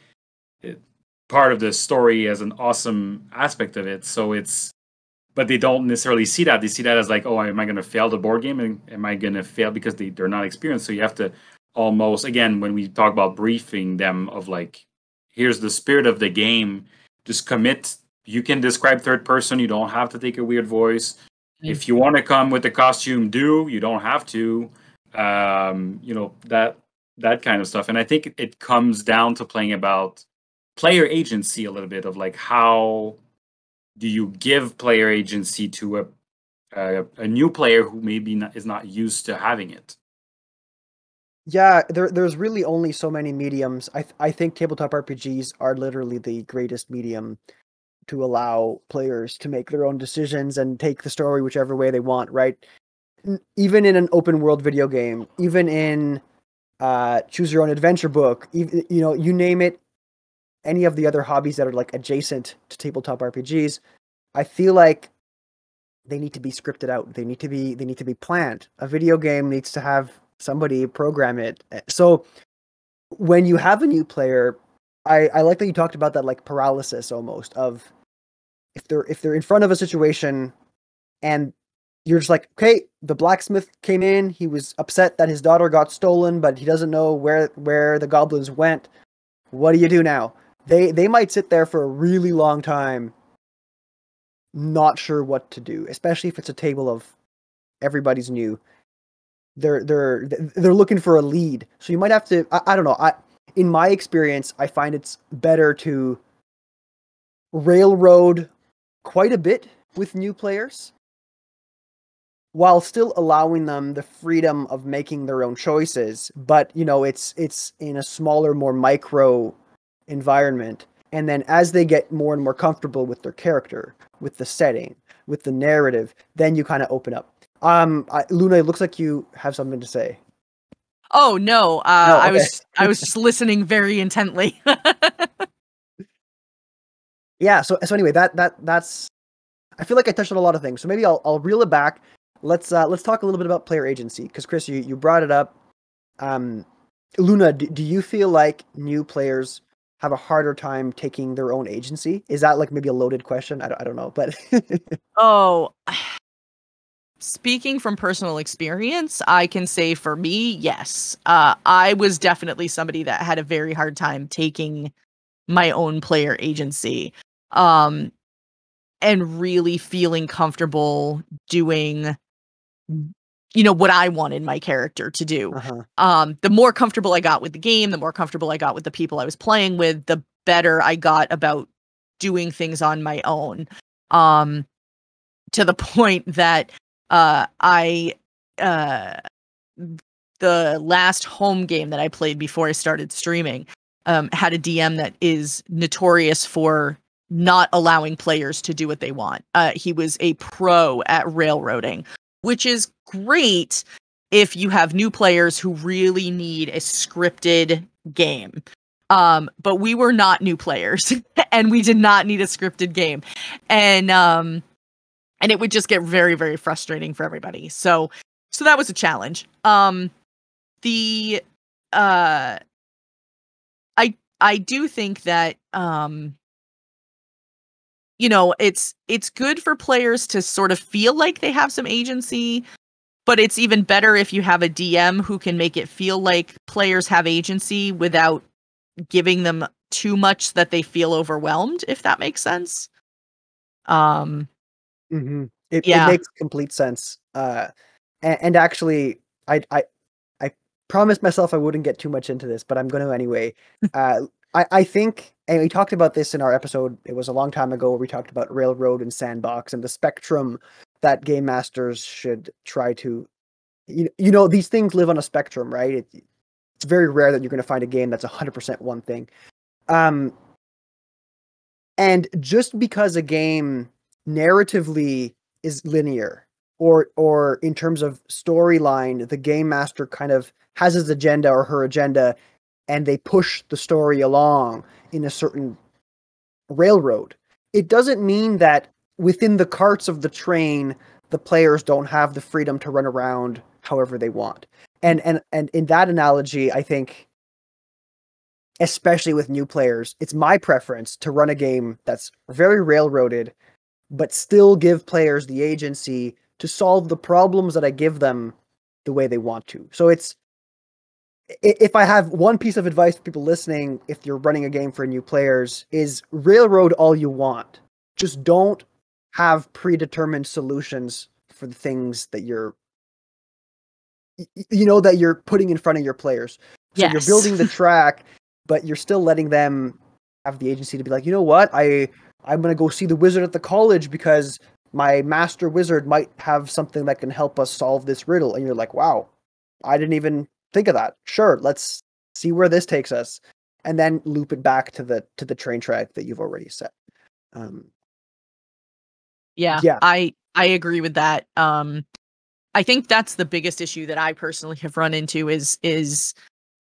eh, part of the story as an awesome aspect of it. So it's but they don't necessarily see that. They see that as like oh am i going to fail the board game? And am i going to fail because they, they're not experienced? So you have to almost again when we talk about briefing them of like here's the spirit of the game just commit. You can describe third person. You don't have to take a weird voice. Mm-hmm. if you want to come with the costume do. You don't have to. Um you know that that kind of stuff. And I think it comes down to playing about player agency a little bit of like how do you give player agency to a a, a new player who maybe not, is not used to having it. Yeah, there, there's really only so many mediums. I th- I think tabletop RPGs are literally the greatest medium to allow players to make their own decisions and take the story whichever way they want. Right, even in an open world video game, even in uh, choose your own adventure book, you, you know, you name it, any of the other hobbies that are like adjacent to tabletop RPGs, I feel like they need to be scripted out. They need to be they need to be planned. A video game needs to have somebody program it. So when you have a new player, I, I like that you talked about that like paralysis almost of if they're if they're in front of a situation and you're just like, okay, the blacksmith came in. He was upset that his daughter got stolen, but he doesn't know where where the goblins went. What do you do now? They they might sit there for a really long time, not sure what to do, especially if it's a table of everybody's new. They're they're they're looking for a lead, so you might have to. I, I don't know. I in my experience, I find it's better to railroad quite a bit with new players while still allowing them the freedom of making their own choices but you know it's it's in a smaller more micro environment. And then as they get more and more comfortable with their character with the setting with the narrative then you kind of open up. Um I, luna it looks like you have something to say. Oh no uh no, okay. i was i was just listening very intently. Yeah so so anyway that that that's i feel like i touched on a lot of things so maybe i'll, I'll reel it back let's uh, let's talk a little bit about player agency because Chris, you, you brought it up. Um, Luna, do, do you feel like new players have a harder time taking their own agency? Is that like maybe a loaded question? I don't, I don't know, but oh, speaking from personal experience, I can say for me, yes, uh, I was definitely somebody that had a very hard time taking my own player agency. Um, and really feeling comfortable doing you know what I wanted my character to do. Uh-huh. Um, the more comfortable I got with the game, the more comfortable I got with the people I was playing with, the better I got about doing things on my own. Um, to the point that uh, I uh, the last home game that I played before I started streaming um, had a DM that is notorious for not allowing players to do what they want. Uh, he was a pro at railroading which is great if you have new players who really need a scripted game. Um, but we were not new players and we did not need a scripted game. And um and it would just get very very frustrating for everybody. So so that was a challenge. Um the uh I I do think that um you know it's it's good for players to sort of feel like they have some agency but it's even better if you have a dm who can make it feel like players have agency without giving them too much that they feel overwhelmed if that makes sense um mm-hmm. it, yeah. it makes complete sense uh and, and actually i i i promised myself i wouldn't get too much into this but i'm going to anyway uh I, I think, and we talked about this in our episode, it was a long time ago where we talked about Railroad and Sandbox and the spectrum that game masters should try to. You, you know, these things live on a spectrum, right? It, it's very rare that you're going to find a game that's 100% one thing. Um, and just because a game narratively is linear or or in terms of storyline the game master kind of has his agenda or her agenda and they push the story along in a certain railroad. It doesn't mean that within the carts of the train, the players don't have the freedom to run around however they want. And and and in that analogy, I think especially with new players, it's my preference to run a game that's very railroaded, but still give players the agency to solve the problems that I give them the way they want to. So it's if I have one piece of advice for people listening, if you're running a game for new players, is railroad all you want. Just don't have predetermined solutions for the things that you're you know that you're putting in front of your players. So yes. you're building the track, but you're still letting them have the agency to be like, you know what, I I'm gonna go see the wizard at the college because my master wizard might have something that can help us solve this riddle. And you're like, wow, I didn't even think of that. Sure, let's see where this takes us, and then loop it back to the to the train track that you've already set. Um, yeah, yeah, I I agree with that. Um, I think that's the biggest issue that I personally have run into is is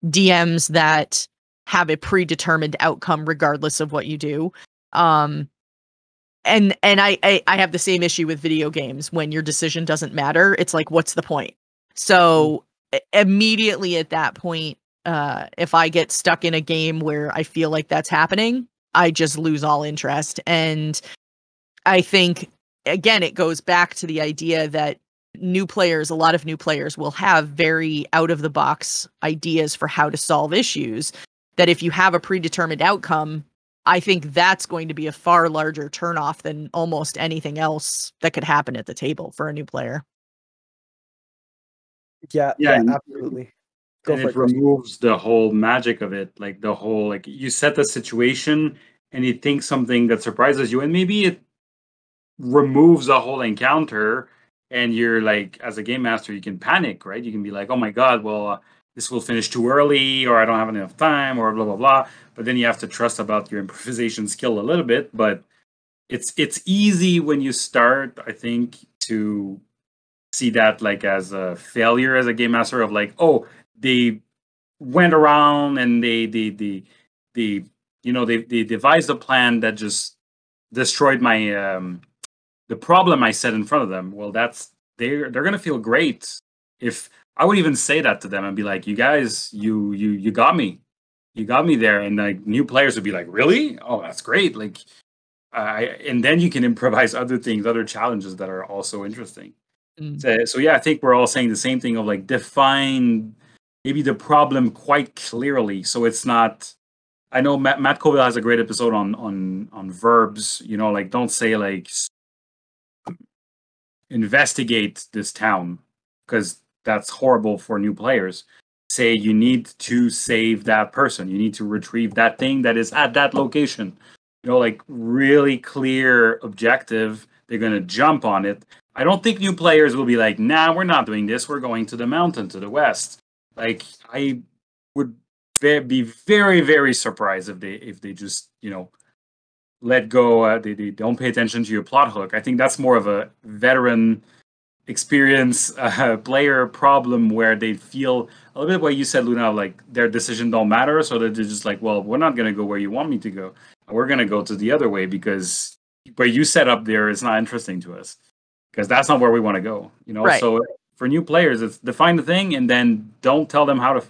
DMs that have a predetermined outcome regardless of what you do. Um, and and I, I I have the same issue with video games when your decision doesn't matter. It's like, what's the point? So immediately at that point, uh, if I get stuck in a game where I feel like that's happening, I just lose all interest. And I think, again, it goes back to the idea that new players, a lot of new players will have very out of the box ideas for how to solve issues. That if you have a predetermined outcome, I think that's going to be a far larger turnoff than almost anything else that could happen at the table for a new player. Yeah, yeah, yeah absolutely. Go and it, it removes the whole magic of it, like the whole like you set the situation and you think something that surprises you, and maybe it removes the whole encounter, and you're like, as a game master, you can panic, right? You can be like, oh my god, well, uh, this will finish too early, or I don't have enough time, or blah blah blah. But then you have to trust about your improvisation skill a little bit, but it's it's easy when you start, I think, to see that like as a failure as a game master of like, oh, they went around and they they they they you know they they devised a plan that just destroyed my um the problem I set in front of them. Well, that's they're they're gonna feel great if I would even say that to them and be like, you guys, you you you got me, you got me there, and like new players would be like, really? Oh, that's great. Like, I and then you can improvise other things, other challenges that are also interesting. Mm. So, so yeah, I think we're all saying the same thing of like define maybe the problem quite clearly. So it's not. I know Matt, Matt has a great episode on on on verbs. You know, like don't say like investigate this town because that's horrible for new players. Say you need to save that person. You need to retrieve that thing that is at that location. You know, like really clear objective. They're gonna jump on it. I don't think new players will be like, nah, we're not doing this. We're going to the mountain to the west. Like I would be very very surprised if they if they just you know let go. Uh, they they don't pay attention to your plot hook. I think that's more of a veteran experience uh, player problem where they feel a little bit what you said luna like their decision don't matter so they're just like well we're not going to go where you want me to go we're going to go to the other way because where you set up there is not interesting to us because that's not where we want to go you know right. so for new players, it's define the thing and then don't tell them how to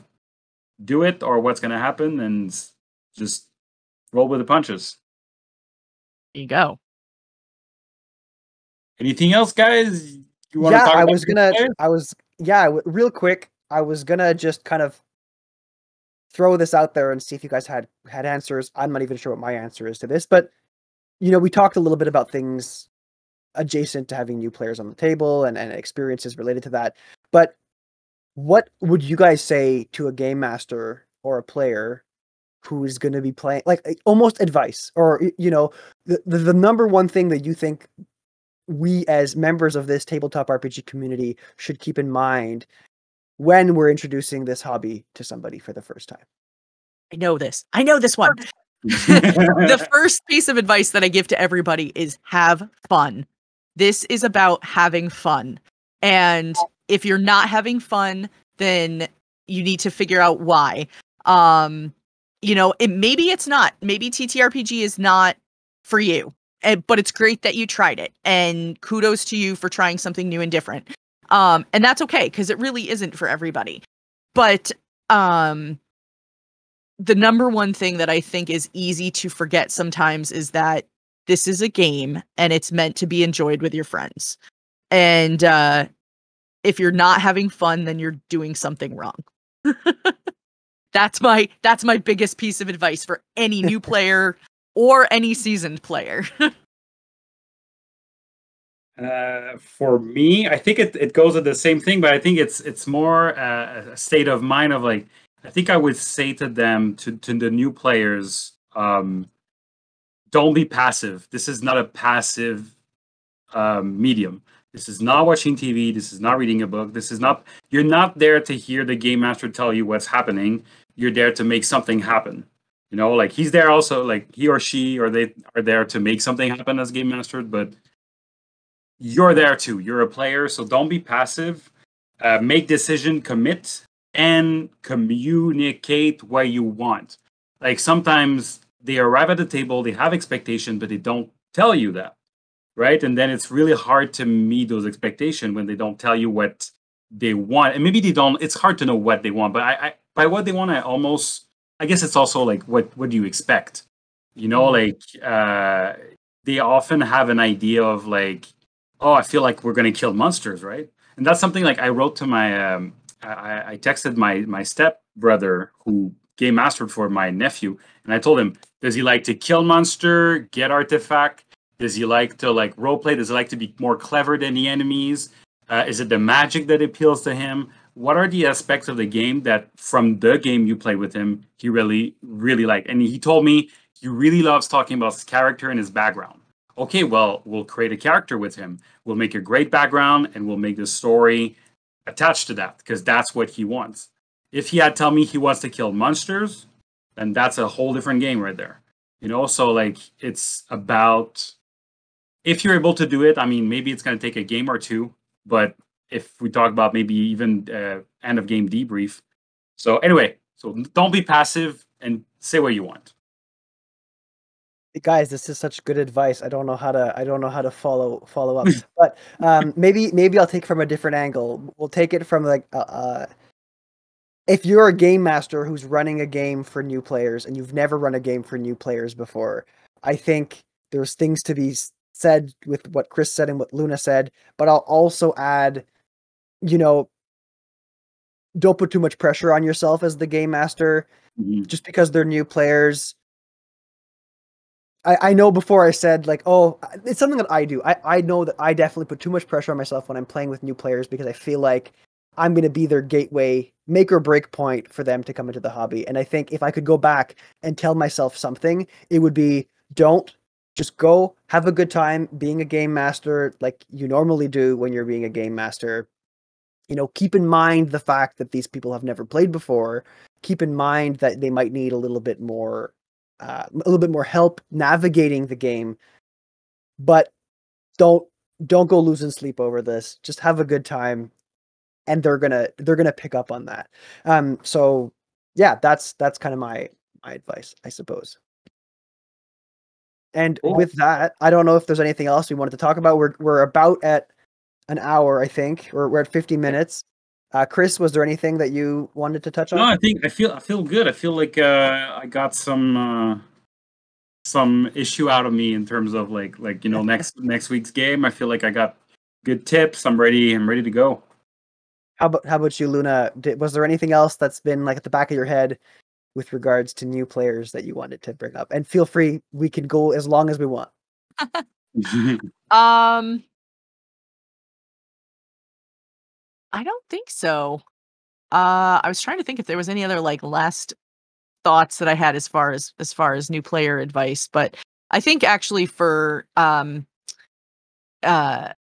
do it or what's going to happen and just roll with the punches. There you go. Anything else, guys? You want yeah, to talk I was gonna. I was yeah. Real quick, I was gonna just kind of throw this out there and see if you guys had had answers. I'm not even sure what my answer is to this, but you know, we talked a little bit about things adjacent to having new players on the table and, and experiences related to that. But what would you guys say to a game master or a player who is going to be playing like almost advice or you know the, the, the number one thing that you think we as members of this tabletop RPG community should keep in mind when we're introducing this hobby to somebody for the first time? I know this. I know this one. the first piece of advice that I give to everybody is have fun. This is about having fun. And if you're not having fun, then you need to figure out why. Um, you know, it, maybe it's not. Maybe TTRPG is not for you. And, but it's great that you tried it. And kudos to you for trying something new and different. Um, and that's okay because it really isn't for everybody. But um, the number one thing that I think is easy to forget sometimes is that this is a game and it's meant to be enjoyed with your friends. And uh, if you're not having fun, then you're doing something wrong. that's my that's my biggest piece of advice for any new player or any seasoned player. uh, for me, I think it, it goes with the same thing, but I think it's it's more uh, a state of mind of like I think I would say to them to to the new players, um, don't be passive. This is not a passive um, medium. This is not watching TV. This is not reading a book. This is not. You're not there to hear the game master tell you what's happening. You're there to make something happen. You know, like he's there also, like he or she or they are there to make something happen as game master, but you're there too. You're a player, so don't be passive. Uh, make decision, commit, and communicate what you want. Like sometimes they arrive at the table, they have expectation, but they don't tell you that, right? And then it's really hard to meet those expectations when they don't tell you what they want, and maybe they don't. It's hard to know what they want, but I, I by what they want, I almost, I guess it's also like what what do you expect? You know, mm-hmm. like uh, they often have an idea of like, oh, I feel like we're gonna kill monsters, right? and that's something like I wrote to my um, I, I texted my my step brother who game mastered for my nephew, and I told him, does he like to kill monster, get artifact? Does he like to like role play? Does he like to be more clever than the enemies? Uh, is it the magic that appeals to him? What are the aspects of the game that from the game you play with him he really really like? And he told me he really loves talking about his character and his background. Okay, well we'll create a character with him. We'll make a great background and we'll make the story attached to that because that's what he wants. If he had tell me he wants to kill monsters, then that's a whole different game right there. You know, so like it's about if you're able to do it. I mean, maybe it's going to take a game or two, but if we talk about maybe even uh, end of game debrief. So anyway, so don't be passive and say what you want. Guys, this is such good advice. I don't know how to. I don't know how to follow follow up. but um, maybe maybe I'll take from a different angle. We'll take it from like uh, uh, if you're a game master who's running a game for new players and you've never run a game for new players before, I think there's things to be said with what Chris said and what Luna said, but I'll also add, you know, don't put too much pressure on yourself as the game master mm-hmm. just because they're new players. I, I know before I said like, oh, it's something that I do. I, I know that I definitely put too much pressure on myself when I'm playing with new players because I feel like I'm going to be their gateway, make or break point for them to come into the hobby. And I think if I could go back and tell myself something, it would be don't just go have a good time being a game master like you normally do when you're being a game master. You know, keep in mind the fact that these people have never played before. Keep in mind that they might need a little bit more uh, a little bit more help navigating the game. But don't don't go losing sleep over this. Just have a good time and they're gonna they're gonna pick up on that. Um, so yeah, that's that's kind of my my advice, I suppose. And cool. with that, I don't know if there's anything else we wanted to talk about. We're we're about at an hour, I think. We're we're at 50 minutes. Uh, Chris, was there anything that you wanted to touch on? No, I think I feel I feel good. I feel like uh, I got some uh, some issue out of me in terms of like like you know next next week's game. I feel like I got good tips. I'm ready. I'm ready to go. How about how about you, Luna? Did, was there anything else that's been like at the back of your head with regards to new players that you wanted to bring up? And feel free, we can go as long as we want. um, I don't think so. Uh, I was trying to think if there was any other like last thoughts that I had as far as as far as new player advice, but I think actually for um uh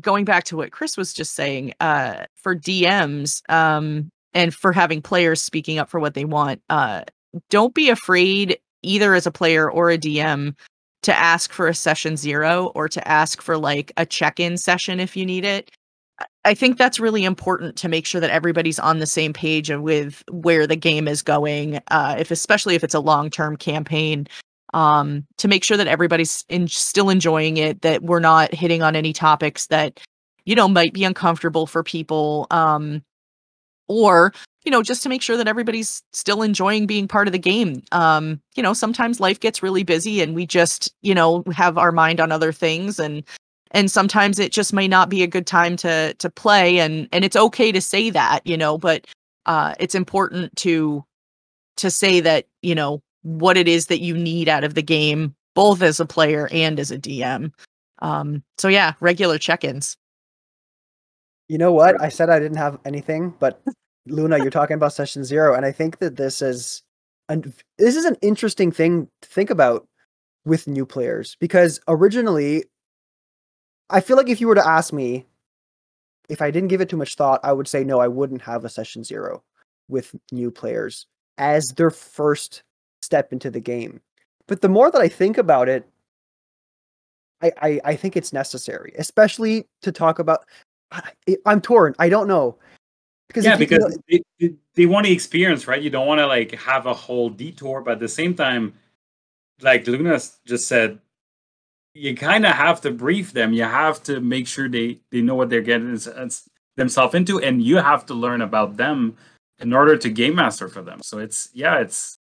going back to what Chris was just saying, uh, for DMs um, and for having players speaking up for what they want, uh, don't be afraid either as a player or a DM to ask for a session zero or to ask for like a check-in session if you need it. I think that's really important to make sure that everybody's on the same page with where the game is going. Uh, if especially if it's a long-term campaign, um, to make sure that everybody's in, still enjoying it, that we're not hitting on any topics that, you know, might be uncomfortable for people. Um, or, you know, just to make sure that everybody's still enjoying being part of the game. Um, you know, sometimes life gets really busy and we just, you know, have our mind on other things and and sometimes it just may not be a good time to to play and and it's okay to say that, you know, but uh it's important to to say that, you know, what it is that you need out of the game, both as a player and as a DM. Um, so yeah, regular check-ins. You know what? I said I didn't have anything, but Luna, you're talking about session zero, and I think that this is an this is an interesting thing to think about with new players because originally I feel like if you were to ask me if I didn't give it too much thought, I would say no, I wouldn't have a session zero with new players as their first step into the game. But the more that I think about it, I, I, I think it's necessary, especially to talk about. I, am torn. I don't know. Because yeah, because you know, they, they want the experience, right? You don't want to like have a whole detour, but at the same time, like Luna just said, you kind of have to brief them. You have to make sure they they know what they're getting uh, themselves into, and you have to learn about them in order to game master for them. So it's yeah, it's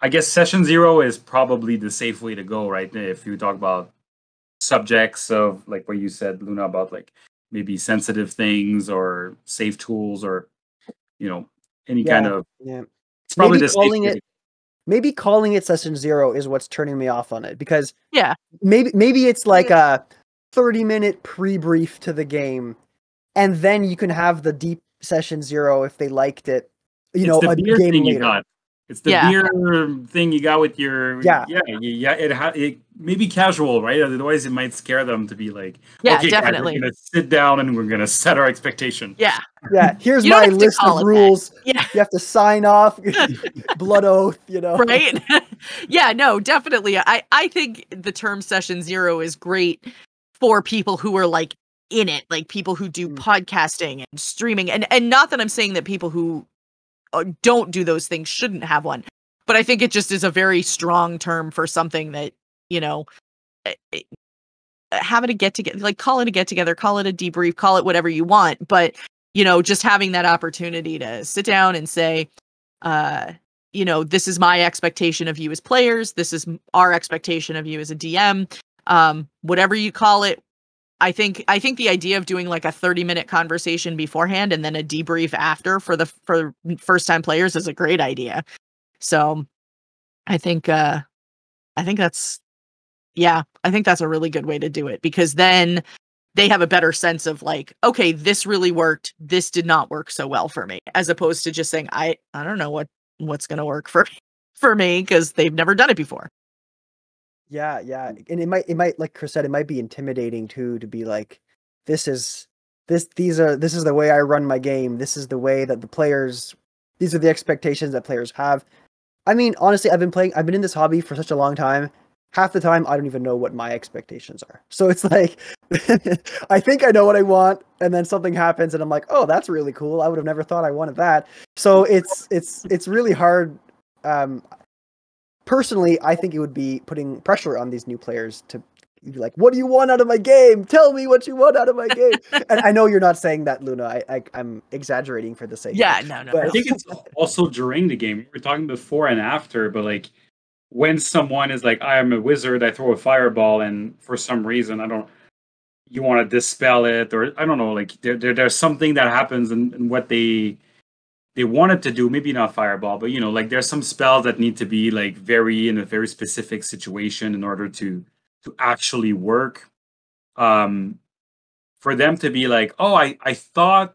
I guess session zero is probably the safe way to go, right? If you talk about subjects of like what you said, Luna, about like maybe sensitive things or safe tools or you know any Yeah, kind of Yeah. it's probably Maybe the calling way it- to- Maybe calling it session zero is what's turning me off on it because Yeah. maybe maybe it's like a 30 minute pre-brief to the game and then you can have the deep session zero if they liked it you it's know the a beer game thing you later got. It's the Yeah. beer thing you got with your Yeah. yeah yeah. It ha- it maybe casual, right? Otherwise, it might scare them to be like, Yeah, okay, guys, definitely. we're gonna sit down and we're gonna set our expectation. Yeah. yeah here's my list of it that. rules Yeah. you have to sign off blood oath you know right yeah no definitely i i think the term session zero is great for people who are like in it like people who do Mm. podcasting and streaming and and not that i'm saying that people who don't do those things shouldn't have one. But i think it just is a very strong term for something that you know eh, eh, having a get together like call it a get together call it a debrief call it whatever you want but you know just having that opportunity to sit down and say uh you know this is my expectation of you as players this is our expectation of you as a dm um whatever you call it i think i think the idea of doing like a 30 minute conversation beforehand and then a debrief after for the for first time players is a great idea. So i think uh i think that's yeah i think that's a really good way to do it because then they have a better sense of like okay this really worked. This did not work so well for me as opposed to just saying i i don't know what what's going to work for for me because they've never done it before Yeah, yeah, and it might it might like Chris said, it might be intimidating too to be like, this is this these are this is the way I run my game. This is the way that the players these are the expectations that players have. I mean, honestly, I've been playing I've been in this hobby for such a long time. Half the time I don't even know what my expectations are. So it's like I think I know what I want and then something happens and I'm like, "Oh, that's really cool. I would have never thought I wanted that." So it's it's it's really hard um personally, I think it would be putting pressure on these new players to be like, "What do you want out of my game? Tell me what you want out of my game." and I know you're not saying that, Luna. I, I I'm exaggerating for the sake. yeah of it. no no, But- I think it's also during the game. We're talking before and after, but like when someone is like, I am a wizard, I throw a fireball, and for some reason, I don't, you want to dispel it, or I don't know, like there, there there's something that happens and and what they they wanted to do, maybe not fireball, but you know, like there's some spells that need to be like very in a very specific situation in order to to actually work. Um, for them to be like, oh, I I thought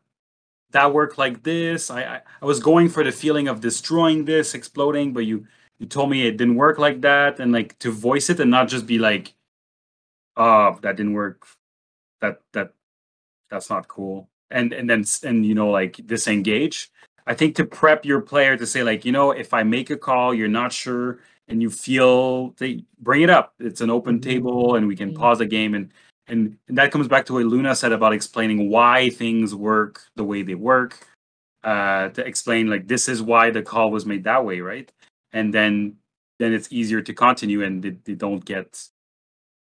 that worked like this. I, I I was going for the feeling of destroying this, exploding, but you you told me it didn't work like that, and like to voice it and not just be like, oh, that didn't work. That that that's not cool. And and then and you know like disengage. I think to prep your player to say like, you know, if I make a call, you're not sure, and you feel they bring it up. It's an open Mhm. table, and we can pause the game and and, and that comes back to what Luna said about explaining why things work the way they work. Uh, to explain like this is why the call was made that way, right? And then then it's easier to continue, and they, they don't get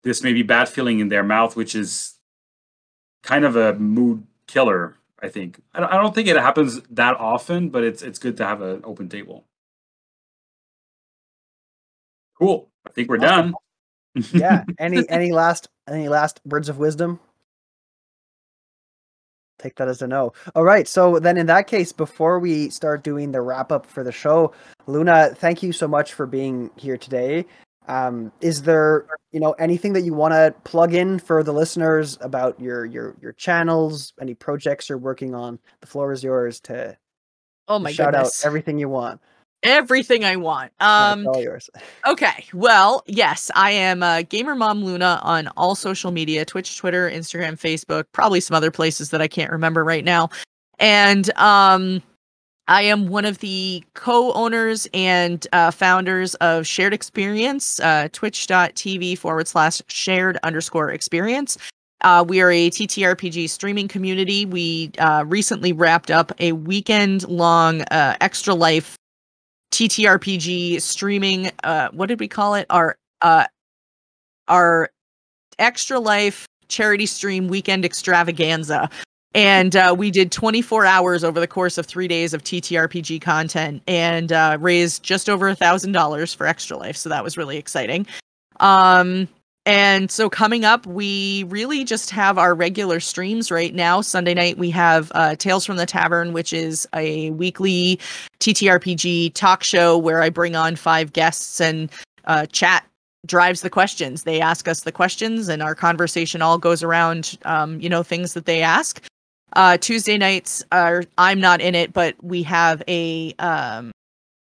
this maybe bad feeling in their mouth, which is kind of a mood killer. I think I don't, I don't think it happens that often, but it's it's good to have an open table. Cool. I think we're done. yeah. Any any last any last words of wisdom? Take that as a no. All right. So then, in that case, before we start doing the wrap up for the show, Luna, thank you so much for being here today. Um, is there, you know, anything that you want to plug in for the listeners about your your your channels, any projects you're working on? The floor is yours to oh my shout goodness out everything you want. everything i want um all yours. Okay. Well, yes, I am uh, Gamer Mom Luna on all social media Twitch, Twitter, Instagram, Facebook, probably some other places that I can't remember right now. And um, I am one of the co owners and uh, founders of Shared Experience, uh, twitch.tv forward slash shared underscore experience. Uh, we are a TTRPG streaming community. We uh, recently wrapped up a weekend long uh, extra life TTRPG streaming. Uh, what did we call it? Our our extra life charity stream weekend extravaganza. And uh, we did 24 hours over the course of three days of TTRPG content and uh, raised just over a thousand dollars for Extra Life. So that was really exciting. Um, and so coming up, we really just have our regular streams right now. Sunday night, we have uh, Tales from the Tavern, which is a weekly TTRPG talk show where I bring on five guests and uh, chat drives the questions. They ask us the questions, and our conversation all goes around, um, you know, things that they ask. Uh, Tuesday nights are I'm not in it, but we have a um,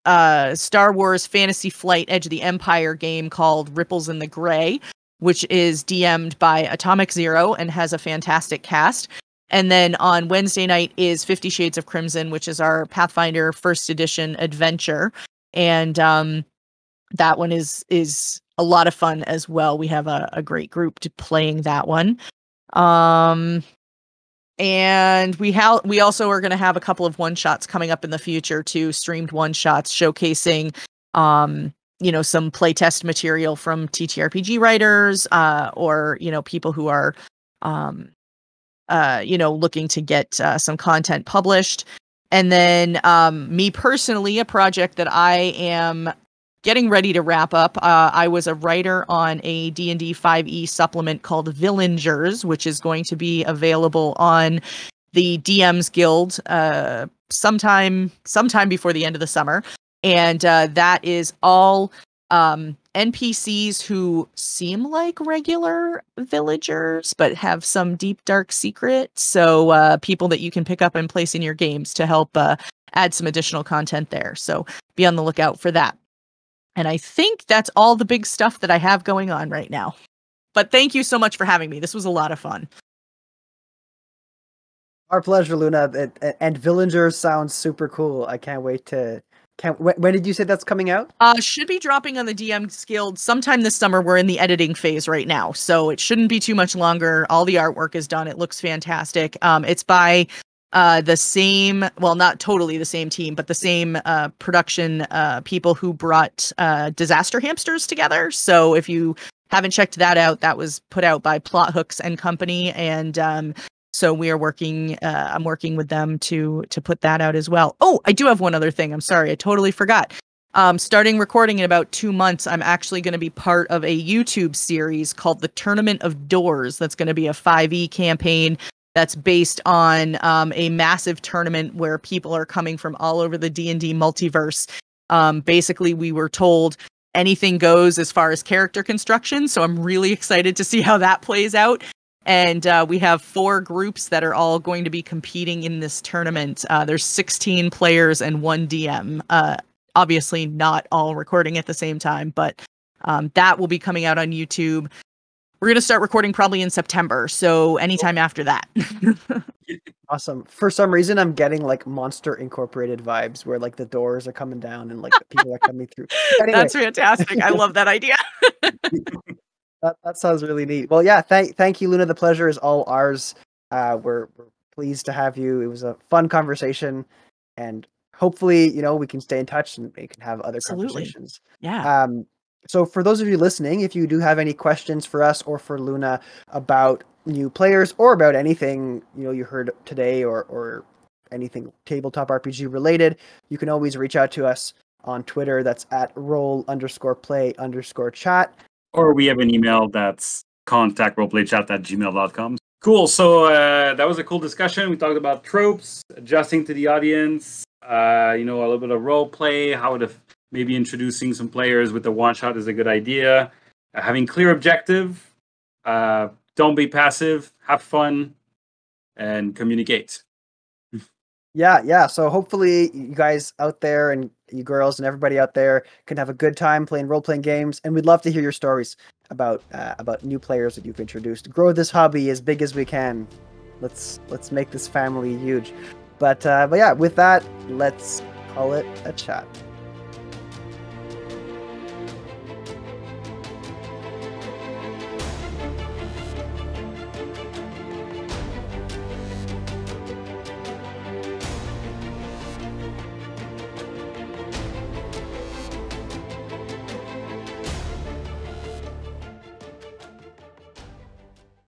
uh, Star Wars Fantasy Flight Edge of the Empire game called Ripples in the Gray, which is DM'd by Atomic Zero and has a fantastic cast. And then on Wednesday night is Fifty Shades of Crimson, which is our Pathfinder first edition adventure. And um, that one is is a lot of fun as well. We have a, a great group to playing that one. Um, and we have we also are going to have a couple of one shots coming up in the future too streamed one shots showcasing um you know some playtest material from ttrpg writers uh or you know people who are um uh you know looking to get uh, some content published. And then um me personally a project that i am getting ready to wrap up. Uh, I was a writer on a D&D 5e supplement called Villagers, which is going to be available on the DMs Guild uh, sometime sometime before the end of the summer. And uh, that is all um, NPCs who seem like regular villagers, but have some deep, dark secret. So, uh, people that you can pick up and place in your games to help uh, add some additional content there. So, be on the lookout for that. And I think that's all the big stuff that I have going on right now. But thank you so much for having me. This was a lot of fun. Our pleasure, Luna. And Villagers sounds super cool. I can't wait to. Can't. When did you say that's coming out? Uh, should be dropping on the DM Guild sometime this summer. We're in the editing phase right now, so it shouldn't be too much longer. All the artwork is done. It looks fantastic. Um, it's by uh, the same, well, not totally the same team, but the same uh, production uh, people who brought uh, Disaster Hamsters together. So if you haven't checked that out, that was put out by Plot Hooks and Company, and um, so we are working. Uh, I'm working with them to to put that out as well. Oh, I do have one other thing. I'm sorry, I totally forgot. Um, starting recording in about two months, I'm actually going to be part of a YouTube series called The Tournament of Doors. That's going to be a 5e campaign that's based on um, a massive tournament where people are coming from all over the d&d multiverse. Um, basically we were told anything goes as far as character construction so i'm really excited to see how that plays out. And uh, we have four groups that are all going to be competing in this tournament. Uh, there's 16 players and one dm uh, obviously not all recording at the same time but um, that will be coming out on youtube we're going to start recording probably in September. So anytime after that. awesome. For some reason, I'm getting like Monster Incorporated vibes where like the doors are coming down and like people are coming through. Anyway. That's fantastic. I love that idea. that, that sounds really neat. Well, yeah. Thank, thank you, Luna. The pleasure is all ours. Uh, we're, we're pleased to have you. It was a fun conversation and hopefully, you know, we can stay in touch and we can have other Absolutely. conversations. Yeah. Um, so, for those of you listening, if you do have any questions for us or for Luna about new players or about anything you know you heard today or or anything tabletop RPG related, you can always reach out to us on Twitter. That's at roll underscore play underscore chat. Or we have an email that's contact roleplaychat at gmail.com. Cool. So uh, that was a cool discussion. We talked about tropes, adjusting to the audience, uh, you know, a little bit of role play, how to maybe introducing some players with the one shot is a good idea. Uh, having clear objective, uh, don't be passive, have fun, and communicate. yeah, yeah. So hopefully you guys out there and you girls and everybody out there can have a good time playing role playing games, and we'd love to hear your stories about uh, about new players that you've introduced. Grow this hobby as big as we can. Let's let's make this family huge. But uh, but yeah, with that, let's call it a chat.